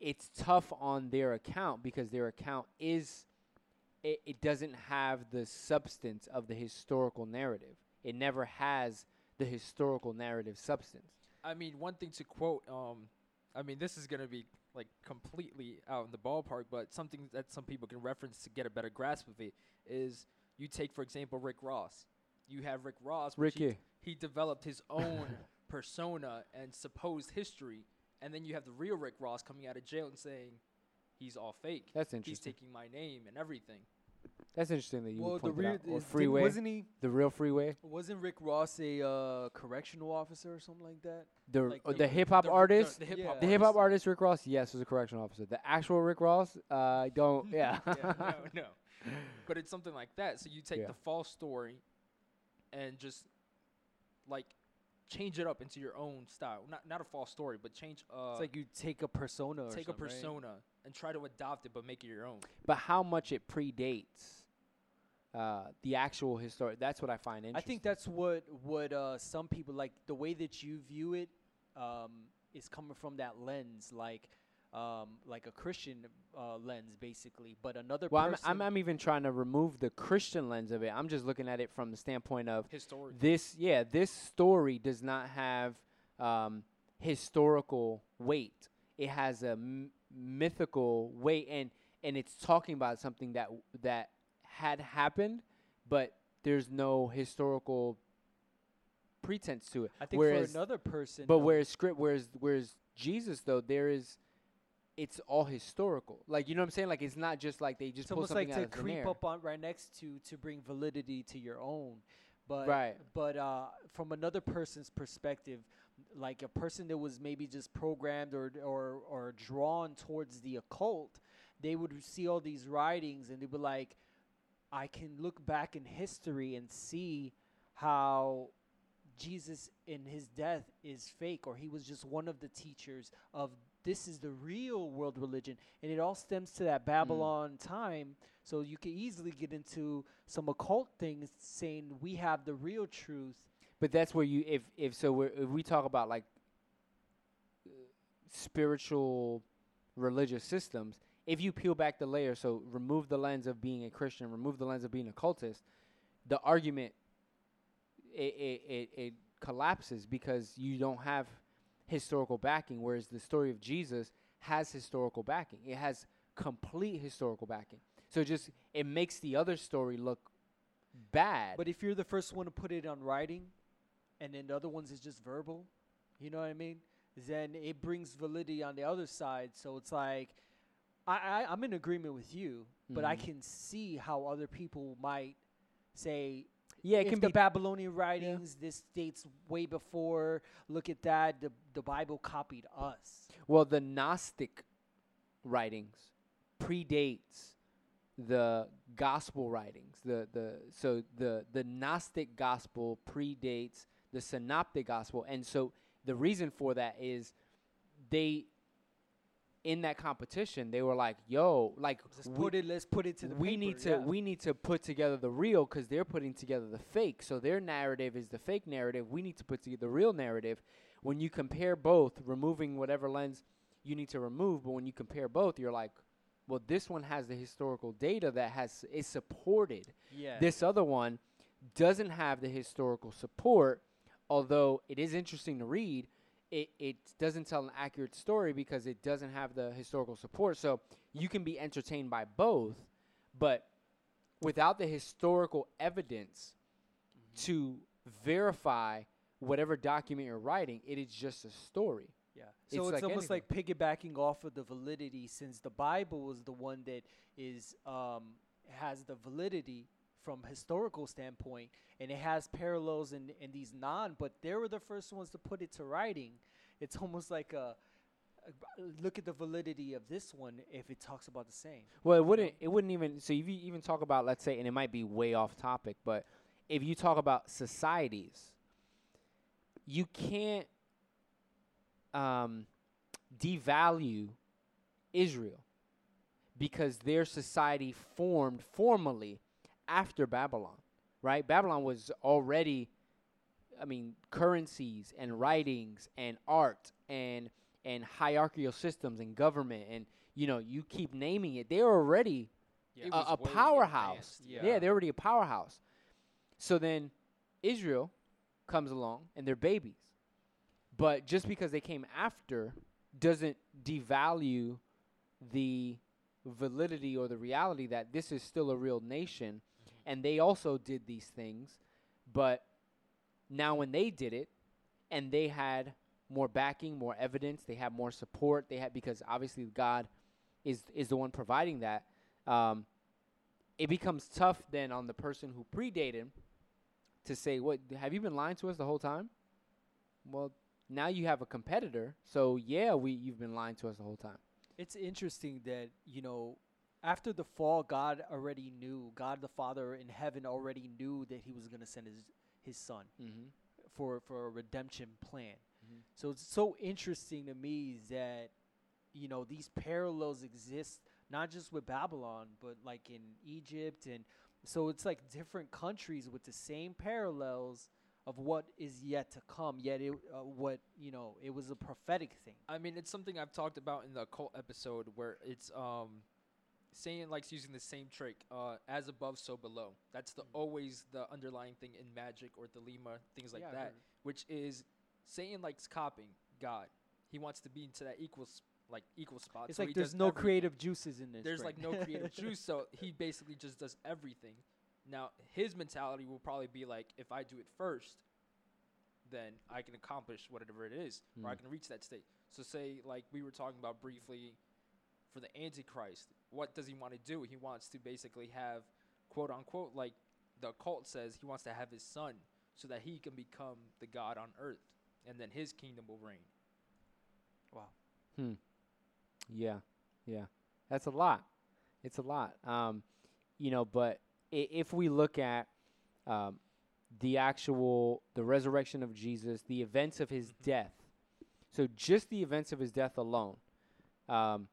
it's tough on their account because their account is it, it doesn't have the substance of the historical narrative it never has the historical narrative substance I mean, one thing to quote. Um, I mean, this is gonna be like completely out in the ballpark, but something that some people can reference to get a better grasp of it is you take, for example, Rick Ross. You have Rick Ross. which he- ricky he developed his [coughs] own persona and supposed history, and then you have the real Rick Ross coming out of jail and saying he's all fake. that's interesting. He's taking my name and everything. that's interesting that you well, would the point that real out. or didn't- freeway wasn't he? the real freeway Wasn't Rick Ross a uh, correctional officer or something like that? the like uh, the- the hip hop The- the- artist the hip Yeah. hop The hip hop artist. artist Rick Ross, yes, was a correctional officer. The actual Rick Ross, uh, I don't. [laughs] Yeah. yeah, no, [laughs] no. But it's something like that. So you take Yeah. the false story and just like change it up into your own style. Not not a false story, but change uh It's like you take a persona. Or take a something, right? persona and try to adopt it but make it your own. but how much it predates uh, the actual history? That's what I find interesting. I think that's what what uh, some people like the way that you view it um, is coming from that lens, like um, like a Christian uh, lens, basically. But another Well, I'm, I'm, I'm even trying to remove the Christian lens of it. I'm just looking at it from the standpoint of Historically. this. Yeah, this story does not have um, historical weight. It has a m- mythical weight, and and it's talking about something that that had happened, but there's no historical pretense to it. I think whereas, for another person, but um, whereas script, whereas whereas Jesus though, there is, it's all historical. Like you know what I'm saying? Like it's not just like they just it's pull almost something like out to of creep air. up on right next to to bring validity to your own. But Right. but uh, from another person's perspective, like a person that was maybe just programmed or or or drawn towards the occult, they would see all these writings and they'd be like, I can look back in history and see how Jesus in his death is fake or he was just one of the teachers of this is the real world religion and it all stems to that Babylon time. So you could easily get into some occult things saying we have the real truth. But that's where you if if so we're, if we talk about like uh, spiritual religious systems, if you peel back the layer, so remove the lens of being a Christian, remove the lens of being a cultist, the argument it it, it, it collapses because you don't have historical backing, whereas the story of Jesus has historical backing. It has complete historical backing. So just it makes the other story look bad. But if you're the first one to put it on writing, and then the other ones is just verbal, you know what I mean? Then it brings validity on the other side. So it's like, I, I I'm in agreement with you, but I Mhm. can see how other people might say. Yeah, it if can the be Babylonian writings, this dates way before. Look at that. The the Bible copied us. Well, the Gnostic writings predates the gospel writings. The the so the the Gnostic gospel predates the synoptic gospel. And so the reason for that is they in that competition they were like, "Yo, like Let's we- put it. Let's put it to the. we paper, need to yeah. we need to put together the real because they're putting together the fake. So their narrative is the fake narrative. We need to put together the real narrative. When you compare both, removing whatever lens you need to remove, but when you compare both, you're like, well, this one has the historical data that has is supported. Yeah. This other one doesn't have the historical support, although it is interesting to read. It, it doesn't tell an accurate story because it doesn't have the historical support. So you can be entertained by both, but without the historical evidence to verify whatever document you're writing, it is just a story. Yeah. So it's, like almost like piggybacking off of the validity since the Bible is the one that is um has the validity from historical standpoint and it has parallels in in these non but they were the first ones to put it to writing. It's [laughs] almost like a, a look at the validity of this one if it talks about the same. Well, it wouldn't. It wouldn't even. So if you even talk about, let's say, and it might be way off topic, but if you talk about societies, you can't um, devalue Israel because their society formed formally after Babylon, right? Babylon was already, I mean, currencies and writings and art and and hierarchical systems and government and you know you keep naming it. They're already It a, a powerhouse. Yeah. yeah. they're already a powerhouse. So then Israel comes along and they're babies. But just because they came after doesn't devalue the validity or the reality that this is still a real nation and they also did these things. But now when they did it and they had more backing, more evidence, they had more support, they had because obviously God is is the one providing that um, it becomes tough then on the person who predated to say, "What have you been lying to us the whole time?" Well, now you have a competitor, so yeah, we you've been lying to us the whole time. It's interesting that, you know, after the fall, God already knew, God the Father in heaven already knew that he was going to send his his son Mm-hmm. for for a redemption plan. Mhm. So it's so interesting to me that you know these parallels exist not just with Babylon, but like in Egypt and so it's like different countries with the same parallels of what is yet to come. Yet it uh, what you know it was a prophetic thing. I mean, it's something I've talked about in the cult episode where it's um, Satan likes using the same trick, uh, as above, so below. That's the always the underlying thing in magic or Thelema, things like Yeah, that, which is Satan likes copying God. He wants to be into that equal, like equal spot. It's so like he there's no everything. creative juices in this. There's brain. like no creative [laughs] juice, so he basically just does everything. Now his mentality will probably be like, if I do it first, then I can accomplish whatever it is, or I Mm. can reach that state. So say like we were talking about briefly for the Antichrist, what does he want to do? He wants to basically have quote unquote like the cult says he wants to have his son so that he can become the God on earth and then his kingdom will reign. Wow. Hmm. Yeah, yeah, that's a lot. It's a lot. Um, you know, but I- if we look at um, the actual the resurrection of Jesus, the events of his death, so just the events of his death alone, um,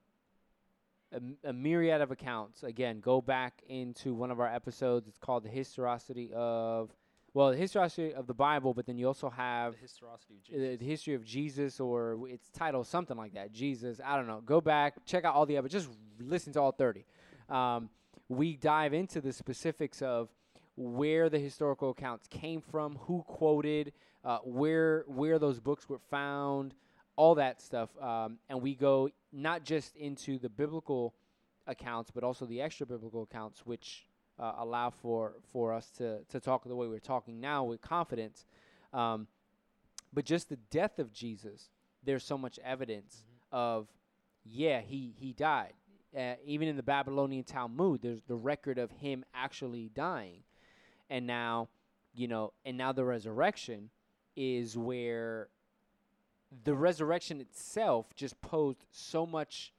a, a myriad of accounts. Again, go back into one of our episodes. It's called the historicity of well, the historicity of the Bible, but then you also have The historicity of Jesus. the history of Jesus or its title something like that. Jesus, I don't know. Go back, check out all the episodes. Just listen to all 30. Um, we dive into the specifics of where the historical accounts came from, who quoted, uh, where where those books were found, all that stuff. Um, and we go not just into the biblical accounts, but also the extra biblical accounts, which uh, allow for for us to to talk the way we're talking now with confidence. Um, but just the death of Jesus, there's so much evidence of, yeah, he he died. Uh, even in the Babylonian Talmud, there's the record of him actually dying, and now, you know, and now the resurrection is where the resurrection itself just posed so much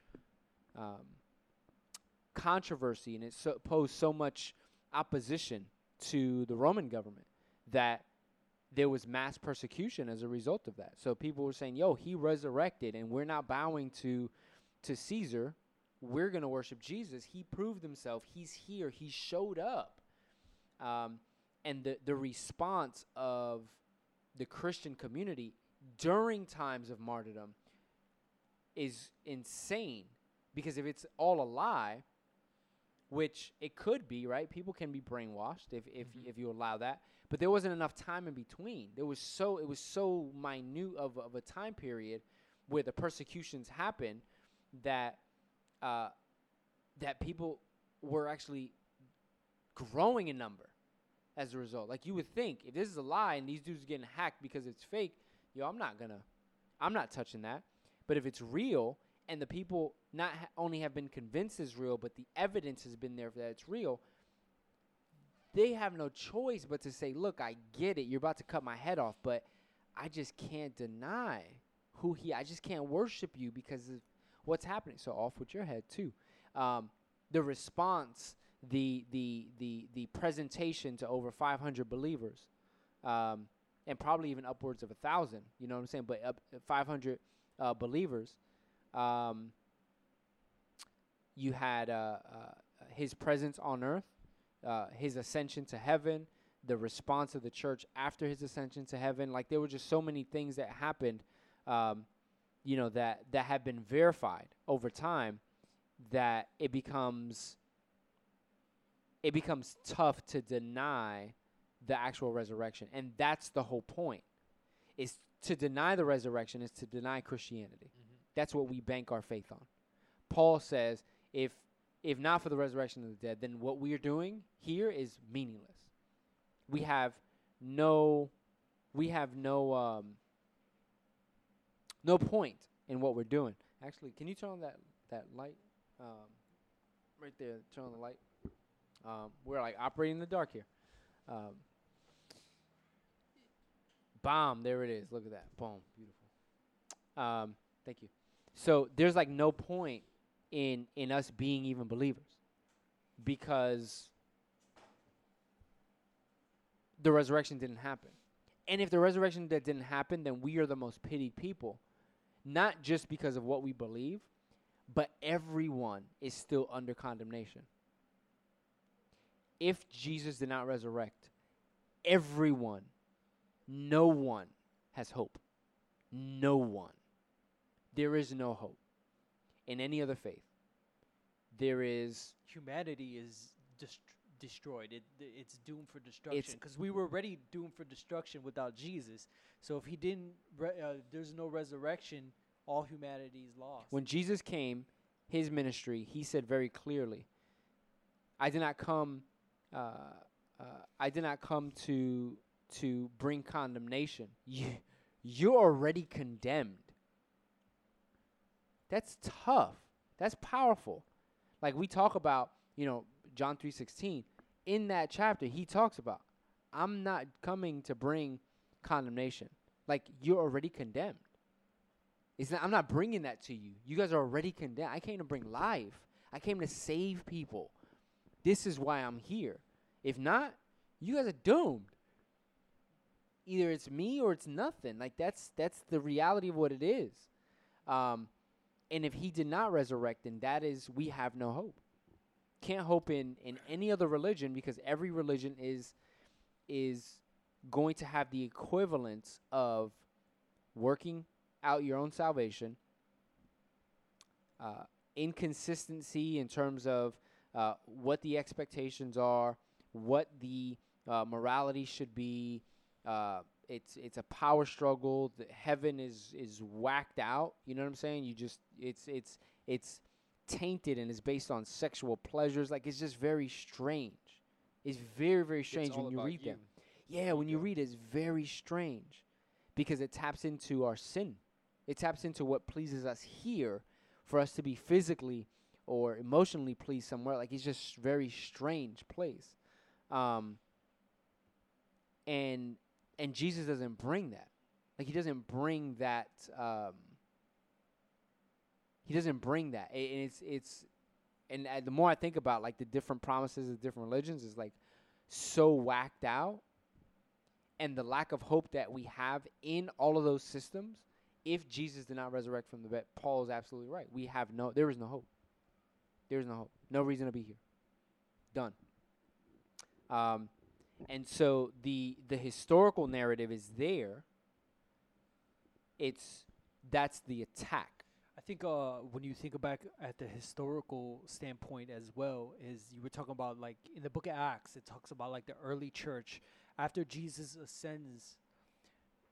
um, controversy and it so posed so much opposition to the Roman government that there was mass persecution as a result of that. So people were saying, "Yo, he resurrected, and we're not bowing to to Caesar. We're going to worship Jesus. He proved himself. He's here. He showed up." Um, and the the response of the Christian community during times of martyrdom is insane because if it's all a lie, which it could be, right? People can be brainwashed if if Mhm. if you allow that. But there wasn't enough time in between. There was so it was so minute of of a time period where the persecutions happened that uh, that people were actually growing in number as a result. Like you would think, if this is a lie and these dudes are getting hacked because it's fake, yo, I'm not gonna, I'm not touching that. But if it's real and the people not ha- only have been convinced it's real, but the evidence has been there that it's real, they have no choice but to say, look, I get it. You're about to cut my head off, but I just can't deny who he. I just can't worship you because of what's happening. So off with your head too. Um, the response, the the the the presentation to over 500 believers, um, and probably even upwards of a thousand. You know what I'm saying? But up 500 uh, believers. Um, you had uh, uh, his presence on earth, uh, his ascension to heaven, the response of the church after his ascension to heaven. Like there were just so many things that happened, um, you know, that that have been verified over time that it becomes it becomes tough to deny the actual resurrection, and that's the whole point. Is to deny the resurrection is to deny Christianity. That's what we bank our faith on. Paul says, if if not for the resurrection of the dead, then what we are doing here is meaningless. We have no we have no um no point in what we're doing. Actually, can you turn on that that light? Um, right there, turn on the light. Um, we're like operating in the dark here. Um, bomb, there it is. Look at that. Boom, beautiful. Um, thank you. So there's like no point in in us being even believers because the resurrection didn't happen. And if the resurrection that didn't happen, then we are the most pitied people, not just because of what we believe, but everyone is still under condemnation. If Jesus did not resurrect, everyone, no one has hope. No one. There is no hope in any other faith. There is humanity is dest- destroyed. It it's doomed for destruction because we were already doomed for destruction without Jesus. So if he didn't, re- uh, there's no resurrection. All humanity is lost. when Jesus came, his ministry, he said very clearly, "I did not come, uh, uh, I did not come to to bring condemnation. You, you're already condemned. That's tough. That's powerful. Like we talk about, you know, John three sixteen. In that chapter, he talks about, I'm not coming to bring condemnation. Like you're already condemned. It's not, I'm not bringing that to you. You guys are already condemned. I came to bring life. I came to save people. This is why I'm here. If not, you guys are doomed. Either it's me or it's nothing. Like that's that's the reality of what it is. Um, and if he did not resurrect, then that is we have no hope. Can't hope in in any other religion because every religion is is going to have the equivalence of working out your own salvation, uh, inconsistency in terms of uh, what the expectations are, what the uh, morality should be. Uh, it's it's a power struggle. The heaven is is whacked out. You know what I'm saying? You just it's it's it's tainted and is based on sexual pleasures. Like it's just very strange. It's very very strange when you read you. them. Yeah, when you read it, it's very strange because it taps into our sin. It taps into what pleases us here for us to be physically or emotionally pleased somewhere. Like it's just very strange place. Um, and and Jesus doesn't bring that. Like he doesn't bring that. Um, he doesn't bring that. And it's it's, and the more I think about like the different promises of different religions, is like so whacked out, and the lack of hope that we have in all of those systems. If Jesus did not resurrect from the dead, Paul is absolutely right. We have no. There is no hope. There is no hope. No reason to be here. Done. Um, and so the the historical narrative is there. It's that's the attack. I think uh, when you think back at the historical standpoint as well, is you were talking about like in the book of Acts, it talks about like the early church after Jesus ascends,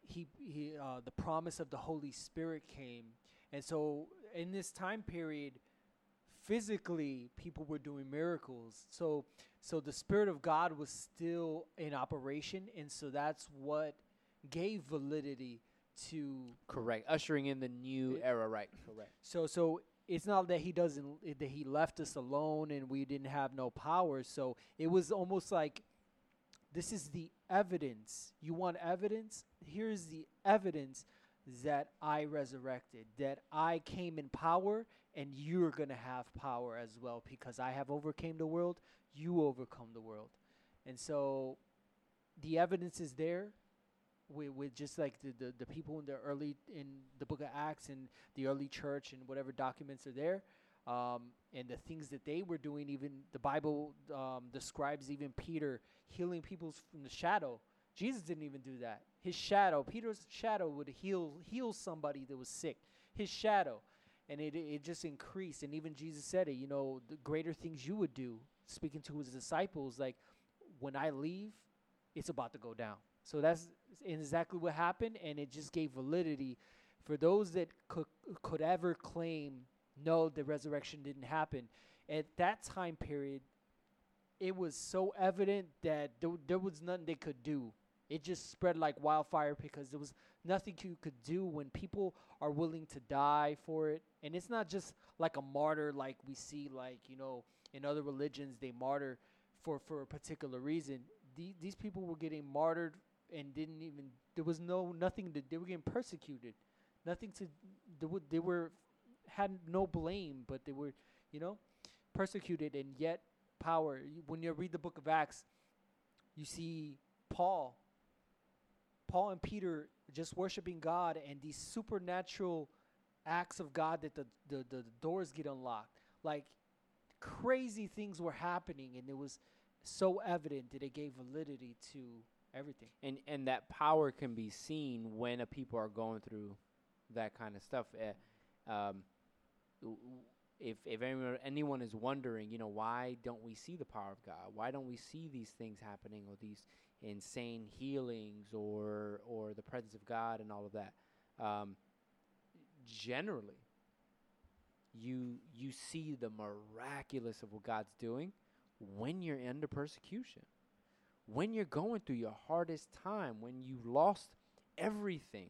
he he uh, the promise of the Holy Spirit came, and so in this time period, physically people were doing miracles. So so the Spirit of God was still in operation, and so that's what gave validity to Correct. Ushering in the new It- era, right? Correct. so so it's not that he doesn't that he left us alone and we didn't have no power. So it was almost like this is the evidence. You want evidence? Here's the evidence that I resurrected, that I came in power and you're going to have power as well because I have overcame the world, you overcome the world. And so the evidence is there with, with just like the, the, the people in the early in the book of acts and the early church and whatever documents are there um, and the things that they were doing even the bible um, describes even peter healing people from the shadow. Jesus didn't even do that. His shadow peter's shadow would heal heal somebody that was sick. His shadow and it, it just increased and even jesus said it you know the greater things you would do speaking to his disciples like when i leave it's about to go down so that's exactly what happened, and it just gave validity for those that could could ever claim no, the resurrection didn't happen. At that time period, it was so evident that there, there was nothing they could do. It just spread like wildfire because there was nothing you could do when people are willing to die for it. And it's not just like a martyr like we see like, you know, in other religions they martyr for for a particular reason. The, these people were getting martyred and didn't even there was no nothing that they were getting persecuted. Nothing to they would they were had no blame, but they were, you know, persecuted and yet power. When you read the book of Acts, you see Paul, Paul and Peter just worshiping God and these supernatural acts of God that the, the, the, doors get unlocked. Like crazy things were happening and it was so evident that it gave validity to everything. and and that power can be seen when a people are going through that kind of stuff. Uh, um, if if anyone anyone is wondering, you know, why don't we see the power of God? Why don't we see these things happening or these insane healings or or the presence of God and all of that? Um, generally, you you see the miraculous of what God's doing when you're under persecution when you're going through your hardest time, when you lost everything,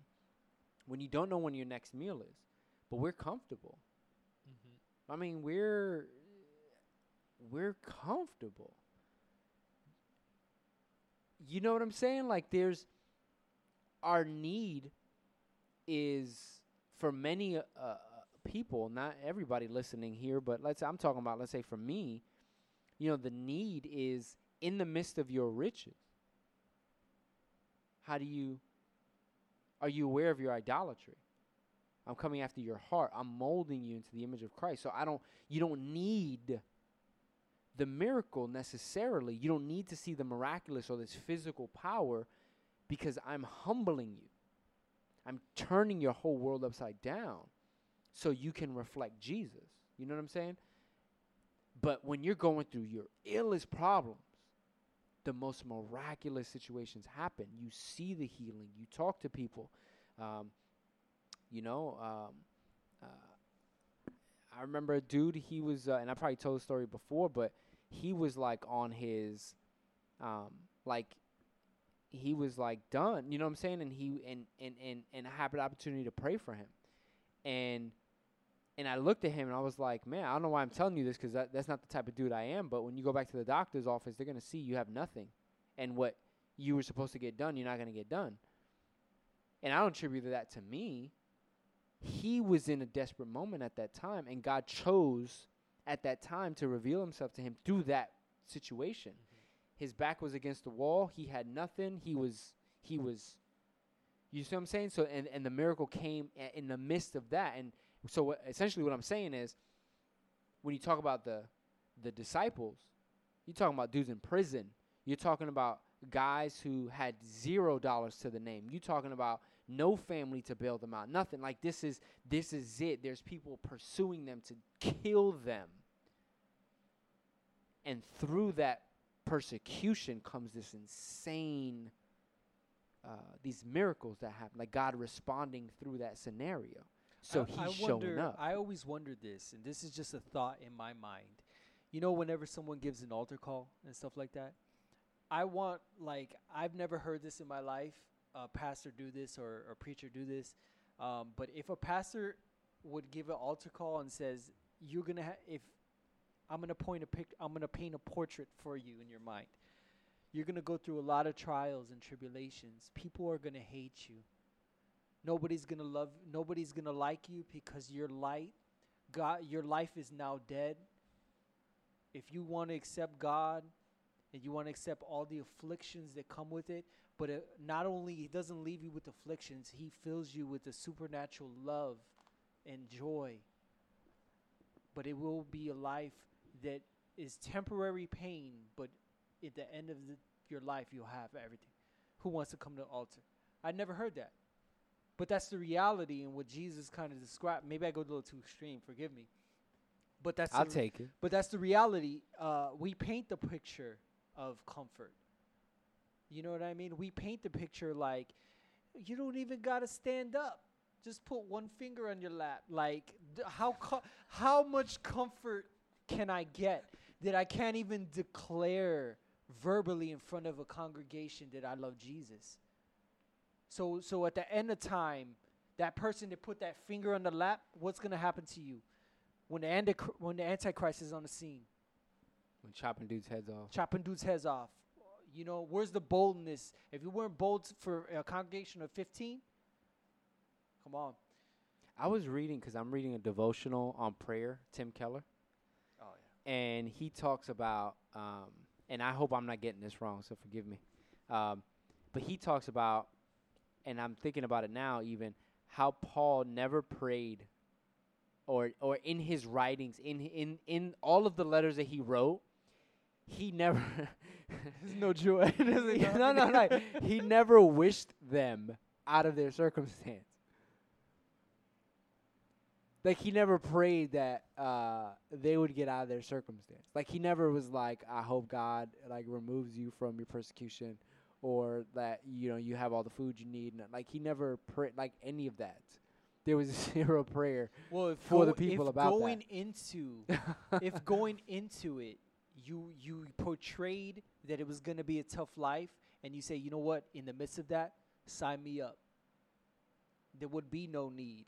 when you don't know when your next meal is, but we're comfortable. I mean, we're we're comfortable. You know what I'm saying? Like there's our need is for many uh, uh, people, not everybody listening here, but let's say I'm talking about let's say for me, you know, the need is in the midst of your riches. How do you are you aware of your idolatry? I'm coming after your heart. I'm molding you into the image of Christ. So I don't you don't need the miracle necessarily. You don't need to see the miraculous or this physical power because I'm humbling you. I'm turning your whole world upside down so you can reflect Jesus. You know what I'm saying? But when you're going through your illest problems, the most miraculous situations happen. You see the healing. You talk to people. Um, you know, um, uh, I remember a dude. He was, uh, and I probably told the story before, but he was like on his, um, like he was like done. You know what I'm saying? And he and and and and I had the opportunity to pray for him, and and I looked at him and I was like, man, I don't know why I'm telling you this because that, that's not the type of dude I am. But when you go back to the doctor's office, they're gonna see you have nothing, and what you were supposed to get done, you're not gonna get done. And I don't attribute that to me. He was in a desperate moment at that time, and God chose at that time to reveal Himself to him through that situation. Mm-hmm. His back was against the wall. He had nothing. He was he was. You see what I'm saying? So and and the miracle came a- in the midst of that. And so what, essentially, what I'm saying is, when you talk about the the disciples, you're talking about dudes in prison. You're talking about guys who had zero dollars to the name. You're talking about no family to bail them out. Nothing like this is this is it. There's people pursuing them to kill them. And through that persecution comes this insane uh, these miracles that happen, like God responding through that scenario. So I, he's I wonder, showing up. I always wondered this, and this is just a thought in my mind. You know, whenever someone gives an altar call and stuff like that, I want like I've never heard this in my life. A pastor do this or a preacher do this, um, but if a pastor would give an altar call and says, "You're gonna ha- if I'm gonna point a pic, I'm gonna paint a portrait for you in your mind. You're gonna go through a lot of trials and tribulations. People are gonna hate you. Nobody's gonna love. Nobody's gonna like you because your light, God, your life is now dead. If you want to accept God, and you want to accept all the afflictions that come with it, but it, not only He doesn't leave you with afflictions, He fills you with the supernatural love and joy. But it will be a life that is temporary pain, but at the end of the, your life, you'll have everything. Who wants to come to the altar? I never heard that. But that's the reality and what Jesus kind of described. Maybe I go a little too extreme. Forgive me. But that's I'll the, take it. but that's the reality. Uh, we paint the picture of comfort. You know what I mean? We paint the picture like you don't even gotta stand up. Just put one finger on your lap. Like how co- how much comfort can I get that I can't even declare verbally in front of a congregation that I love Jesus? So so at the end of time, that person that put that finger on the lap, what's gonna happen to you when the antichr- when the antichrist is on the scene? When chopping dudes' heads off. chopping dudes' heads off. You know, where's the boldness? If you weren't bold for a congregation of 15, come on. I was reading because I'm reading a devotional on prayer, Tim Keller, Oh, yeah. and he talks about, um, and I hope I'm not getting this wrong, so forgive me. Um, but he talks about, and I'm thinking about it now, even how Paul never prayed, or or in his writings, in in in all of the letters that he wrote, he never. [laughs] There's no joy. [laughs] [laughs] No, no, no. He never wished them out of their circumstance. Like he never prayed that uh, they would get out of their circumstance. Like he never was like, "I hope God like removes you from your persecution," or that you know you have all the food you need. And, like he never prayed like any of that. There was [laughs] zero prayer. well, for the people about that. going into if going into it, you you portrayed that it was going to be a tough life, and you say, you know what, in the midst of that, sign me up. There would be no need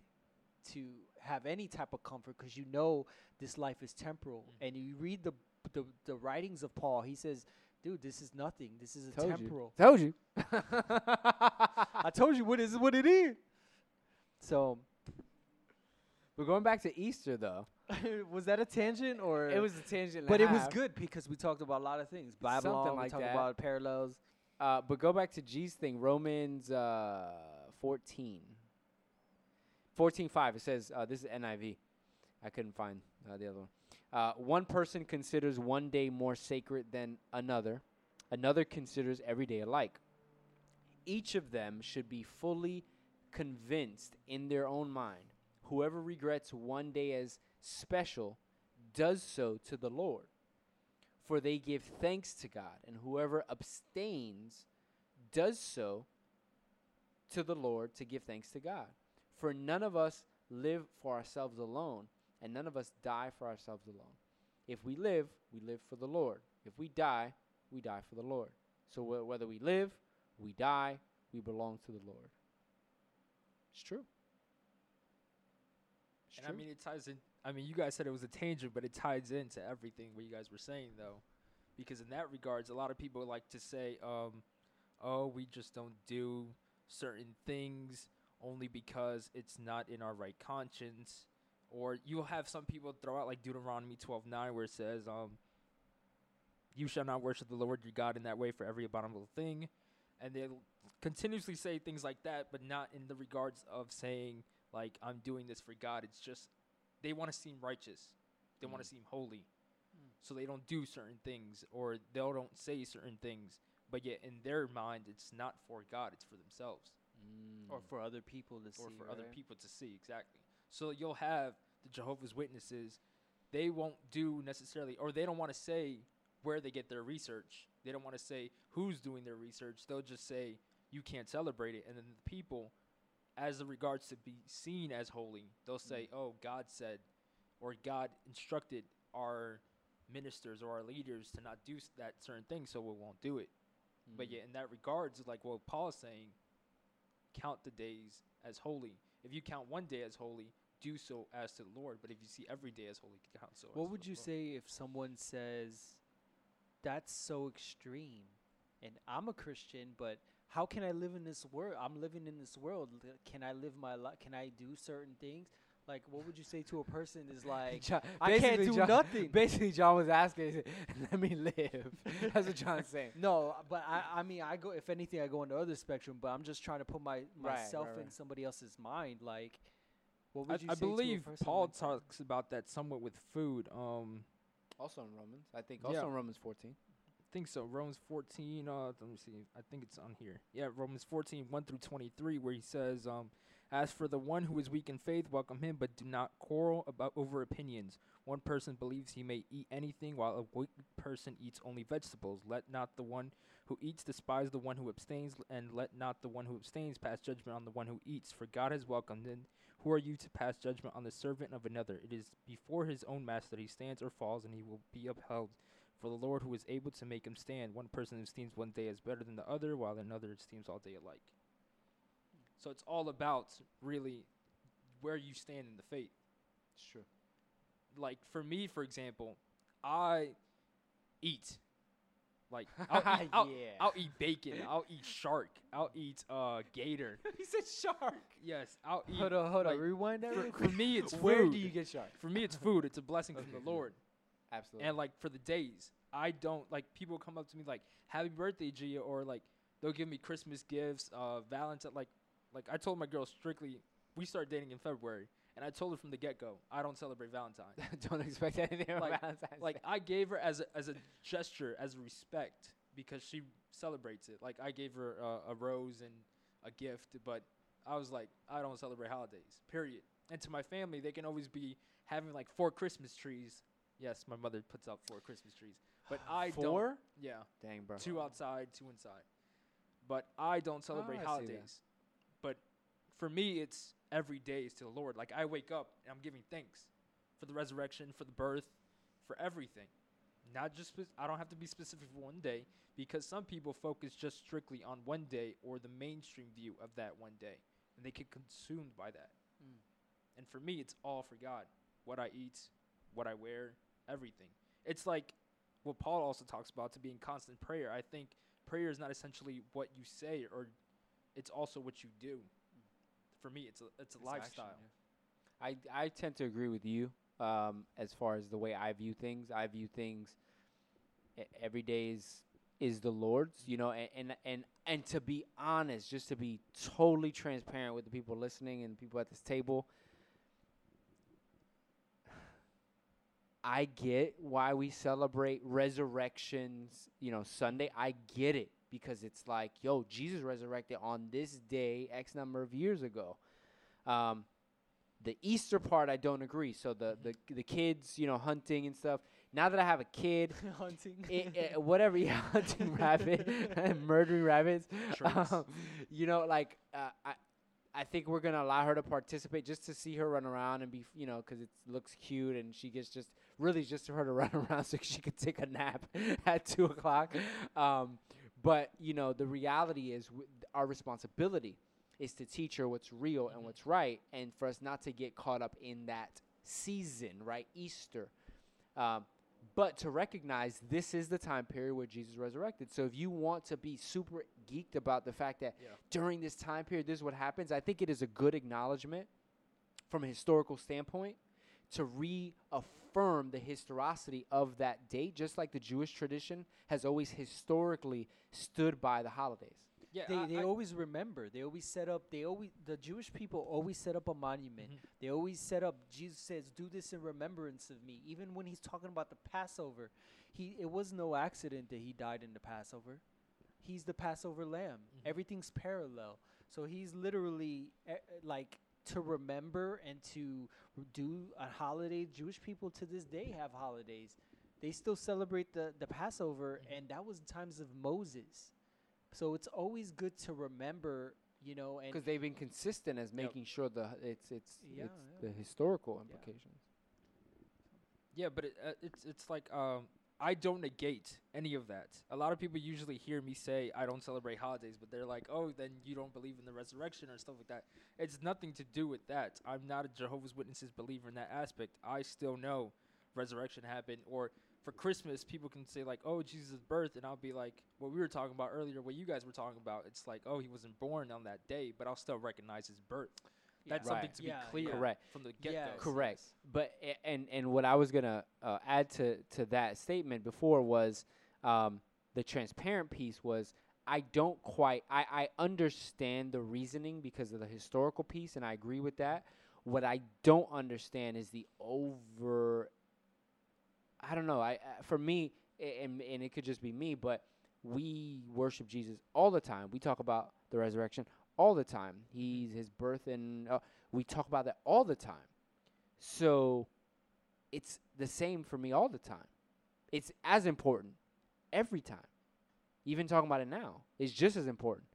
to have any type of comfort because you know this life is temporal, mm-hmm. and you read the, the the writings of Paul. He says, dude, this is nothing. This is a Told you. temporal. Told you. [laughs] I told you what is what it is. So, We're going back to Easter though. [laughs] was that a tangent or It was a tangent, But it was good because we talked about a lot of things. Babylon, Something we talked that. about parallels. Uh, but go back to G's thing, Romans uh, 14. 14.5, it says, uh, this is NIV. I couldn't find uh, the other one. Uh, one person considers one day more sacred than another. Another considers every day alike. Each of them should be fully convinced in their own mind. Whoever regrets one day as special does so to the Lord for they give thanks to God, and whoever abstains does so to the Lord to give thanks to God. For none of us live for ourselves alone, and none of us die for ourselves alone. If we live, we live for the Lord. If we die, we die for the Lord. So wh- whether we live, we die, we belong to the Lord. It's true. It's And true. I mean, it ties in. I mean, you guys said it was a tangent, but it ties into everything what you guys were saying, though, because in that regards, a lot of people like to say, um, "Oh, we just don't do certain things only because it's not in our right conscience," or you'll have some people throw out like Deuteronomy twelve nine, where it says, um, "You shall not worship the Lord your God in that way for every abominable thing," and they'll continuously say things like that, but not in the regards of saying like I'm doing this for God. It's just they want to seem righteous. They want Mm. to seem holy. Mm. So they don't do certain things or they don't say certain things. But yet in their mind it's not for God, it's for themselves or Mm. for other people to see. or for other people to see exactly. So you'll have the Jehovah's Witnesses, they won't do necessarily or they don't want to say where they get their research. They don't want to say who's doing their research. They'll just say you can't celebrate it and then the people as regards to be seen as holy, they'll say, "Oh, God said, or God instructed our ministers or our leaders to not do that certain thing, so we won't do it." But Mm. yet, in that regards, like what Paul is saying, count the days as holy. If you count one day as holy, do so as to the Lord. But if you see every day as holy, count so. What would you Lord. say if someone says that's so extreme and I'm a Christian, but how can I live in this world? I'm living in this world. Can I live my life? Can I do certain things? Like, what would you say to a person is [laughs] like, Jo- I can't do John- nothing. Basically, John was asking, [laughs] "Let me live." [laughs] That's what John's saying. no, but I, I mean, I go. If anything, I go on the other spectrum. But I'm just trying to put my myself right, in right. somebody else's mind. Like, what I, would you I say to a believe person Paul like talks about that somewhat with food. Um, Also in Romans, I think. Yeah. Also in Romans 14. Think so. Romans 14. Uh, let me see. I think it's on here. Yeah, Romans 14, 1 through 23, where he says, um, "As for the one who is weak in faith, welcome him, but do not quarrel about over opinions. One person believes he may eat anything, while a weak person eats only vegetables. Let not the one who eats despise the one who abstains, and let not the one who abstains pass judgment on the one who eats. For God has welcomed him. Who are you to pass judgment on the servant of another? It is before his own master that he stands or falls, and he will be upheld." For the Lord who is able to make him stand, one person esteems one day as better than the other, while another esteems all day alike. So it's all about really where you stand in the faith. It's true. Like for me, for example, I eat. Like [laughs] I'll eat, I'll, yeah. I'll eat bacon. I'll eat shark. I'll eat uh gator. [laughs] he said shark. Yes, I'll eat. Hold on, hold like, on. Rewind that. For, for me, it's food. [laughs] Where do you get shark? For me, it's food. It's a blessing from the. Lord. Absolutely. And like for the days, I don't like people come up to me like "Happy birthday, Gia," or like they'll give me Christmas gifts, uh, Valentine. Like, like I told my girl strictly, we started dating in February, and I told her from the get go, I don't celebrate Valentine. [laughs] don't expect anything Like- Valentine's like Day. I gave her as a as a gesture, as a respect, because she celebrates it. Like I gave her uh, a rose and a gift, but I was like, I don't celebrate holidays. Period. And to my family, they can always be having like four Christmas trees. Yes, my mother puts up four Christmas trees, but [sighs] I don't. Four? Yeah, Dang, bro. two outside, two inside. But I don't celebrate I see that. holidays. But for me, it's every day is to the Lord. Like I wake up and I'm giving thanks for the resurrection, for the birth, for everything. Not just I don't have to be specific for one day because some people focus just strictly on one day or the mainstream view of that one day, and they get consumed by that. Mm. And for me, it's all for God. What I eat, what I wear, everything. It's like what Paul also talks about to be in constant prayer. I think prayer is not essentially what you say or it's also what you do. For me, it's a it's a It's action, lifestyle. I I tend to agree with you um, as far as the way I view things. I view things every day is is the Lord's, you know, and, and and and to be honest, just to be totally transparent with the people listening and people at this table. I get why we celebrate resurrections, you know, Sunday. I get it because it's like, yo, Jesus resurrected on this day X number of years ago. Um, the Easter part, I don't agree. So the, the the kids, you know, hunting and stuff. Now that I have a kid, [laughs] hunting. i i whatever, yeah, [laughs] hunting [laughs] rabbit, and murdering rabbits. Um, you know, like uh, I, I think we're gonna allow her to participate just to see her run around and be, you know, because it looks cute and she gets just really just for her to [laughs] run around so she could take a nap [laughs] at two o'clock. Um, but you know, the reality is w- our responsibility is to teach her what's real and what's right, and for us not to get caught up in that season, right? Easter. Um, but to recognize this is the time period where Jesus resurrected. So if you want to be super geeked about the fact that Yeah. during this time period this is what happens, I think it is a good acknowledgement from a historical standpoint to reaffirm the historicity of that date, just like the Jewish tradition has always historically stood by the holidays. Yeah, They, I- they I- always remember. They always set up. They always the Jewish people always set up a monument. Mhm. They always set up. Jesus says, "Do this in remembrance of me." Even when he's talking about the Passover, he it was no accident that he died in the Passover. He's the Passover lamb. Mhm. Everything's parallel. So he's literally eh, like to remember and to do a holiday. Jewish people to this day have holidays. They still celebrate the the Passover, Mhm. and that was times of Moses. So it's always good to remember, you know, and Because they've been consistent as making sure the it's it's Yeah, it's yeah. the historical implications. Yeah, but it, uh, it's it's like um, I don't negate any of that. A lot of people usually hear me say I don't celebrate holidays, but they're like, "Oh, then you don't believe in the resurrection or stuff like that." It's nothing to do with that. I'm not a Jehovah's Witnesses believer in that aspect. I still know resurrection happened. Or for Christmas, people can say like, "Oh, Jesus' birth," and I'll be like, "What we were talking about earlier, what you guys were talking about." It's like, "Oh, he wasn't born on that day," but I'll still recognize his birth. That's Right. something to be clear Correct. from the get go. Yes. Correct. But and and what I was gonna uh, add to to that statement before was um, the transparent piece was I don't quite I I understand the reasoning because of the historical piece and I agree with that. What I don't understand is the over. I don't know. I uh, for me and and it could just be me, but we worship Jesus all the time. We talk about the resurrection all the time. He's his birth and uh, we talk about that all the time. So it's the same for me all the time. It's as important every time. Even talking about it now is just as important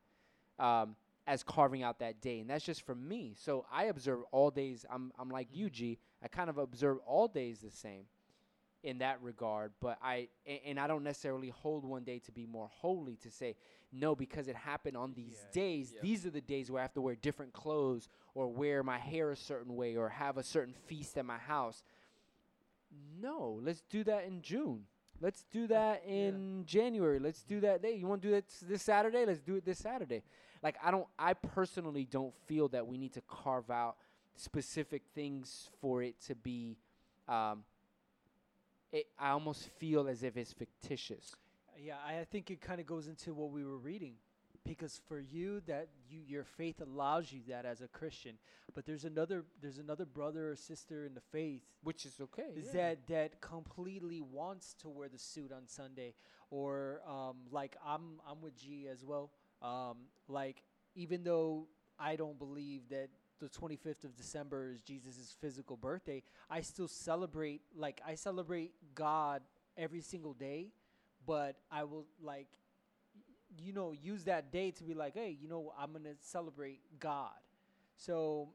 um, as carving out that day, and that's just for me. So I observe all days. I'm I'm like you, G. I kind of observe all days the same in that regard. But I and I don't necessarily hold one day to be more holy to say no because it happened on these Yeah, days. yeah. These are the days where I have to wear different clothes or wear my hair a certain way or have a certain feast at my house. No, let's do that in June. Let's do that yeah. in January. Let's do that day. You want to do s- this Saturday? Let's do it this Saturday. Like I don't I personally don't feel that we need to carve out specific things for it to be um it, I almost feel as if it's fictitious. Yeah, I think it kind of goes into what we were reading, because for you that you your faith allows you that as a Christian, but there's another there's another brother or sister in the faith Which is okay. is yeah. that that completely wants to wear the suit on Sunday, or um, like I'm I'm with G as well. Um, like even though I don't believe that the 25th of December is Jesus' physical birthday, I still celebrate like I celebrate God every single day, but I will like you know use that day to be like, hey, you know, I'm gonna celebrate God. So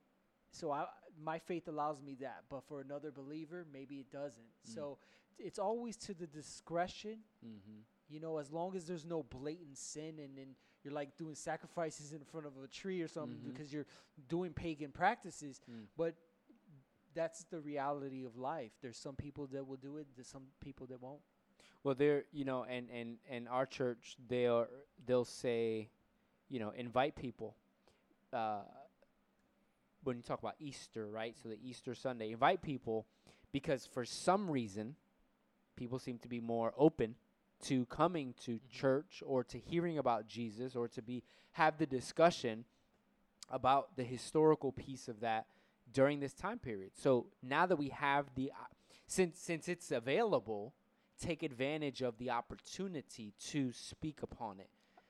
so I my faith allows me that, but for another believer, maybe it doesn't. Mm. So it's always to the discretion, mm-hmm. you know, as long as there's no blatant sin and then you're like doing sacrifices in front of a tree or something Mhm. because you're doing pagan practices. Mm. But that's the reality of life. There's some people that will do it, there's some people that won't. Well, they're you know, and and and our church, they are they'll say, you know, invite people. Uh, when you talk about Easter, right? So the Easter Sunday, invite people because for some reason, people seem to be more open to coming to Mhm. church or to hearing about Jesus or to be have the discussion about the historical piece of that during this time period. So now that we have the uh, since since it's available, take advantage of the opportunity to speak upon it.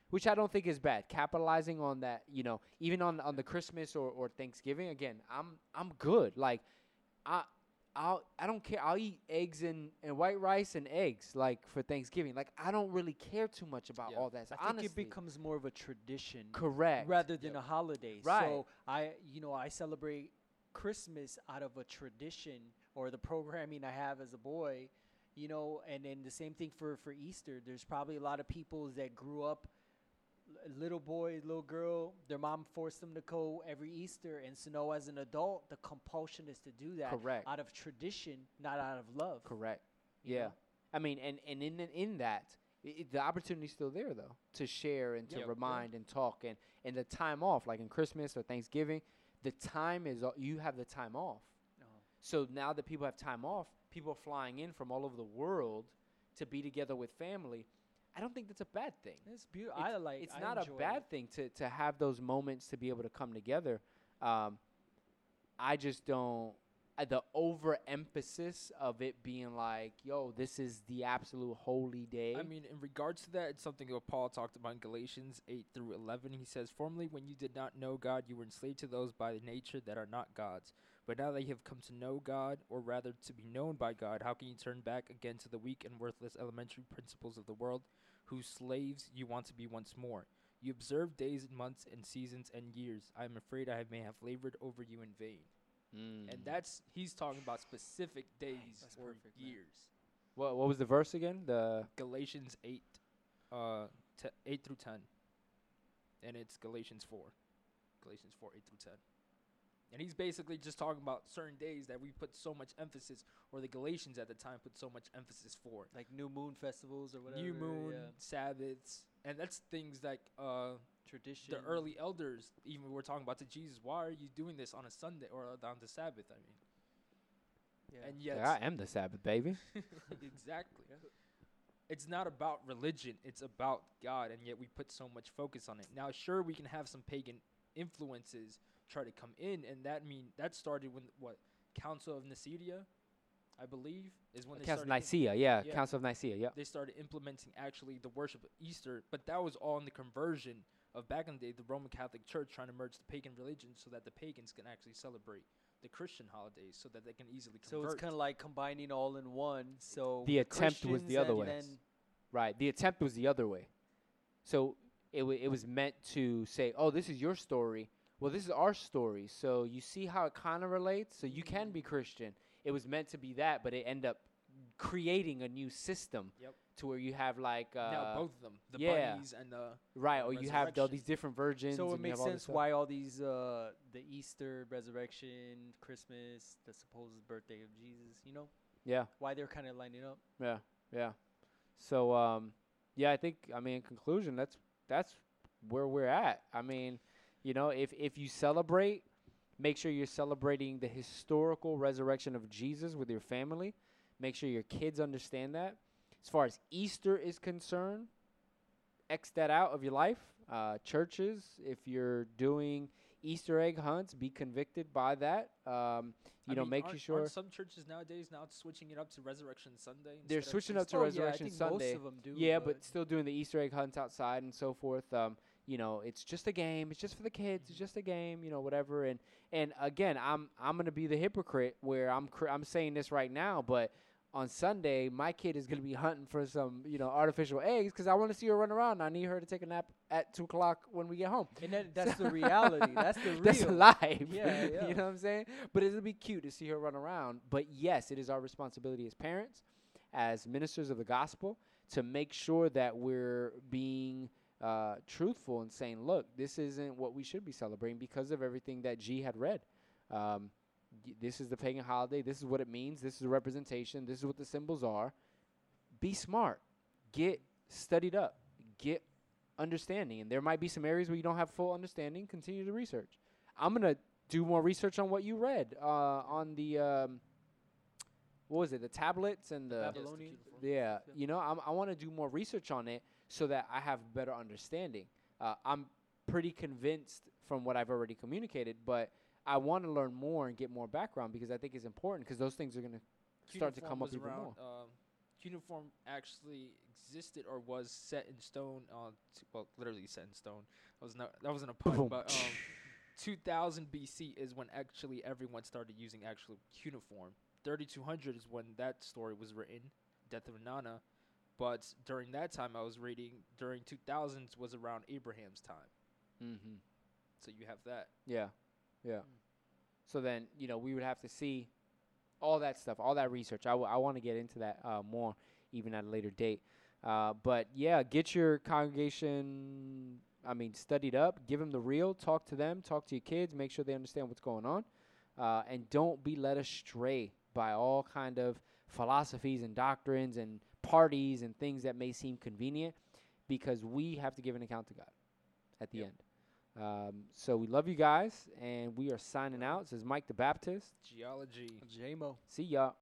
Which I don't think is bad. Capitalizing on that, you know, even on on the Christmas or, or Thanksgiving, again, I'm I'm good. Like I I'll I don't care. I'll eat eggs and, and white rice and eggs like for Thanksgiving. Like I don't really care too much about Yeah. all that. I think honestly, it becomes more of a tradition correct. rather than Yep. a holiday. Right. So I, you know, I celebrate Christmas out of a tradition or the programming I have as a boy, you know, and then the same thing for for Easter. There's probably a lot of people that grew up l- little boy, little girl, their mom forced them to go every Easter and so now as an adult, the compulsion is to do that Correct. out of tradition, not out of love. Correct. Yeah. know? I mean, and and in in that, i i the opportunity's still there though to share and to Yep. remind and talk and and the time off, like in Christmas or Thanksgiving, the time is you have the time off. No. So now that people have time off, people are flying in from all over the world to be together with family. I don't think that's a bad thing. It's beautiful. I like it's I not a enjoy it. bad thing to to have those moments to be able to come together. Um, I just don't. Uh, the overemphasis of it being like, "Yo, this is the absolute holy day." I mean, in regards to that, it's something that Paul talked about in Galatians 8 through 11. He says, Formerly, when you did not know God, you were enslaved to those by nature that are not God's. But now that you have come to know God, or rather to be known by God, how can you turn back again to the weak and worthless elementary principles of the world, whose slaves you want to be once more? You observe days and months and seasons and years. I am afraid I may have labored over you in vain. Mm. And that's, he's talking about specific days That's or perfect, man. years. what what was the verse again? The Galatians 8, uh, te- 8 through 10. And it's Galatians 4. Galatians 4, 8 through 10. And he's basically just talking about certain days that we put so much emphasis, or the Galatians at the time put so much emphasis for. like new moon festivals or whatever. New moon, yeah. Sabbaths, and that's things like uh, tradition. the early elders even were talking about to Jesus. Why are you doing this on a Sunday or on the Sabbath? I mean, Yeah. and yet I am the Sabbath baby. [laughs] [laughs] exactly. It's not about religion, it's about God, and yet we put so much focus on it. Now, sure, we can have some pagan influences try to come in, and that mean that started when what Council of Nicaea, I believe, is when they Council of started. im- Nicaea, yeah, yeah. Council of Nicaea, yeah. they started implementing actually the worship of Easter, but that was all in the conversion of back in the day, the Roman Catholic Church trying to merge the pagan religion so that the pagans can actually celebrate the Christian holidays, so that they can easily convert. So it's kind of like combining all in one. So The attempt was the other way. Right. The attempt was the other way. So it w- it was meant to say, "Oh, this is your story. Well, this is our story. So you see how it kind of relates. So you can be Christian. It was meant to be that, but it ended up creating a new system Yep. to where you have like uh, now both of them, the yeah. bunnies and the right, or you have all these different virgins. So it makes sense why all these uh the Easter, resurrection, Christmas, the supposed birthday of Jesus, you know, Yeah. why they're kind of lining up. Yeah, yeah. So um, yeah, I think I mean in conclusion, that's that's where we're at. I mean, you know, if if you celebrate, make sure you're celebrating the historical resurrection of Jesus with your family. Make sure your kids understand that. As far as Easter is concerned, X that out of your life. Uh, churches, if you're doing Easter egg hunts, be convicted by that. Um, you I know, mean, making aren't- sure aren't some churches nowadays now switching it up to Resurrection Sunday. They're switching up to Oh, Resurrection yeah, I think Sunday. Most of them do. Yeah, but still doing the Easter egg hunts outside and so forth. Um, you know, it's just a game. It's just for the kids. It's just a game. You know, whatever. And and again, I'm I'm gonna be the hypocrite where I'm cr- I'm saying this right now, but on Sunday, my kid is gonna be hunting for some you know artificial eggs because I want to see her run around. and I need her to take a nap at two o'clock when we get home. and that, [laughs] that's the reality. That's the [laughs] real. That's life. Yeah, [laughs] yeah. you know what I'm saying? But it'll be cute to see her run around. But yes, it is our responsibility as parents, as ministers of the gospel, to make sure that we're being uh, truthful and saying, look, this isn't what we should be celebrating because of everything that G had read. Um, y- this is the pagan holiday. This is what it means. This is a representation. This is what the symbols are. Be smart. Get studied up. Get understanding. And there might be some areas where you don't have full understanding. Continue to research. I'm gonna do more research on what you read uh, on the um, what was it? The tablets and the the Babylonian- yeah. Yeah. You know, I'm, I want to do more research on it so that I have better understanding. Uh, I'm pretty convinced from what I've already communicated, but I want to learn more and get more background because I think it's important because those things are gonna start to come up even around, more. Um, cuneiform actually existed or was set in stone. Uh, t- well, literally set in stone. That was not that wasn't a pun, Boom. but um, [laughs] 2000 BC is when actually everyone started using actual cuneiform. 3200 is when that story was written, Death of Inanna. But during that time, I was reading during 2000s was around Abraham's time. Mm-hmm. So you have that. Yeah, yeah. So then you know we would have to see all that stuff, all that research. I, w- I want to get into that uh, more even at a later date. Uh, but yeah, get your congregation. I mean, studied up. Give them the real. Talk to them. Talk to your kids. Make sure they understand what's going on, uh, and don't be led astray by all kind of philosophies and doctrines and parties and things that may seem convenient, because we have to give an account to God at the Yep. end. Um, so we love you guys, and we are signing out. This is Mike the Baptist. Geology. J-Mo. See y'all.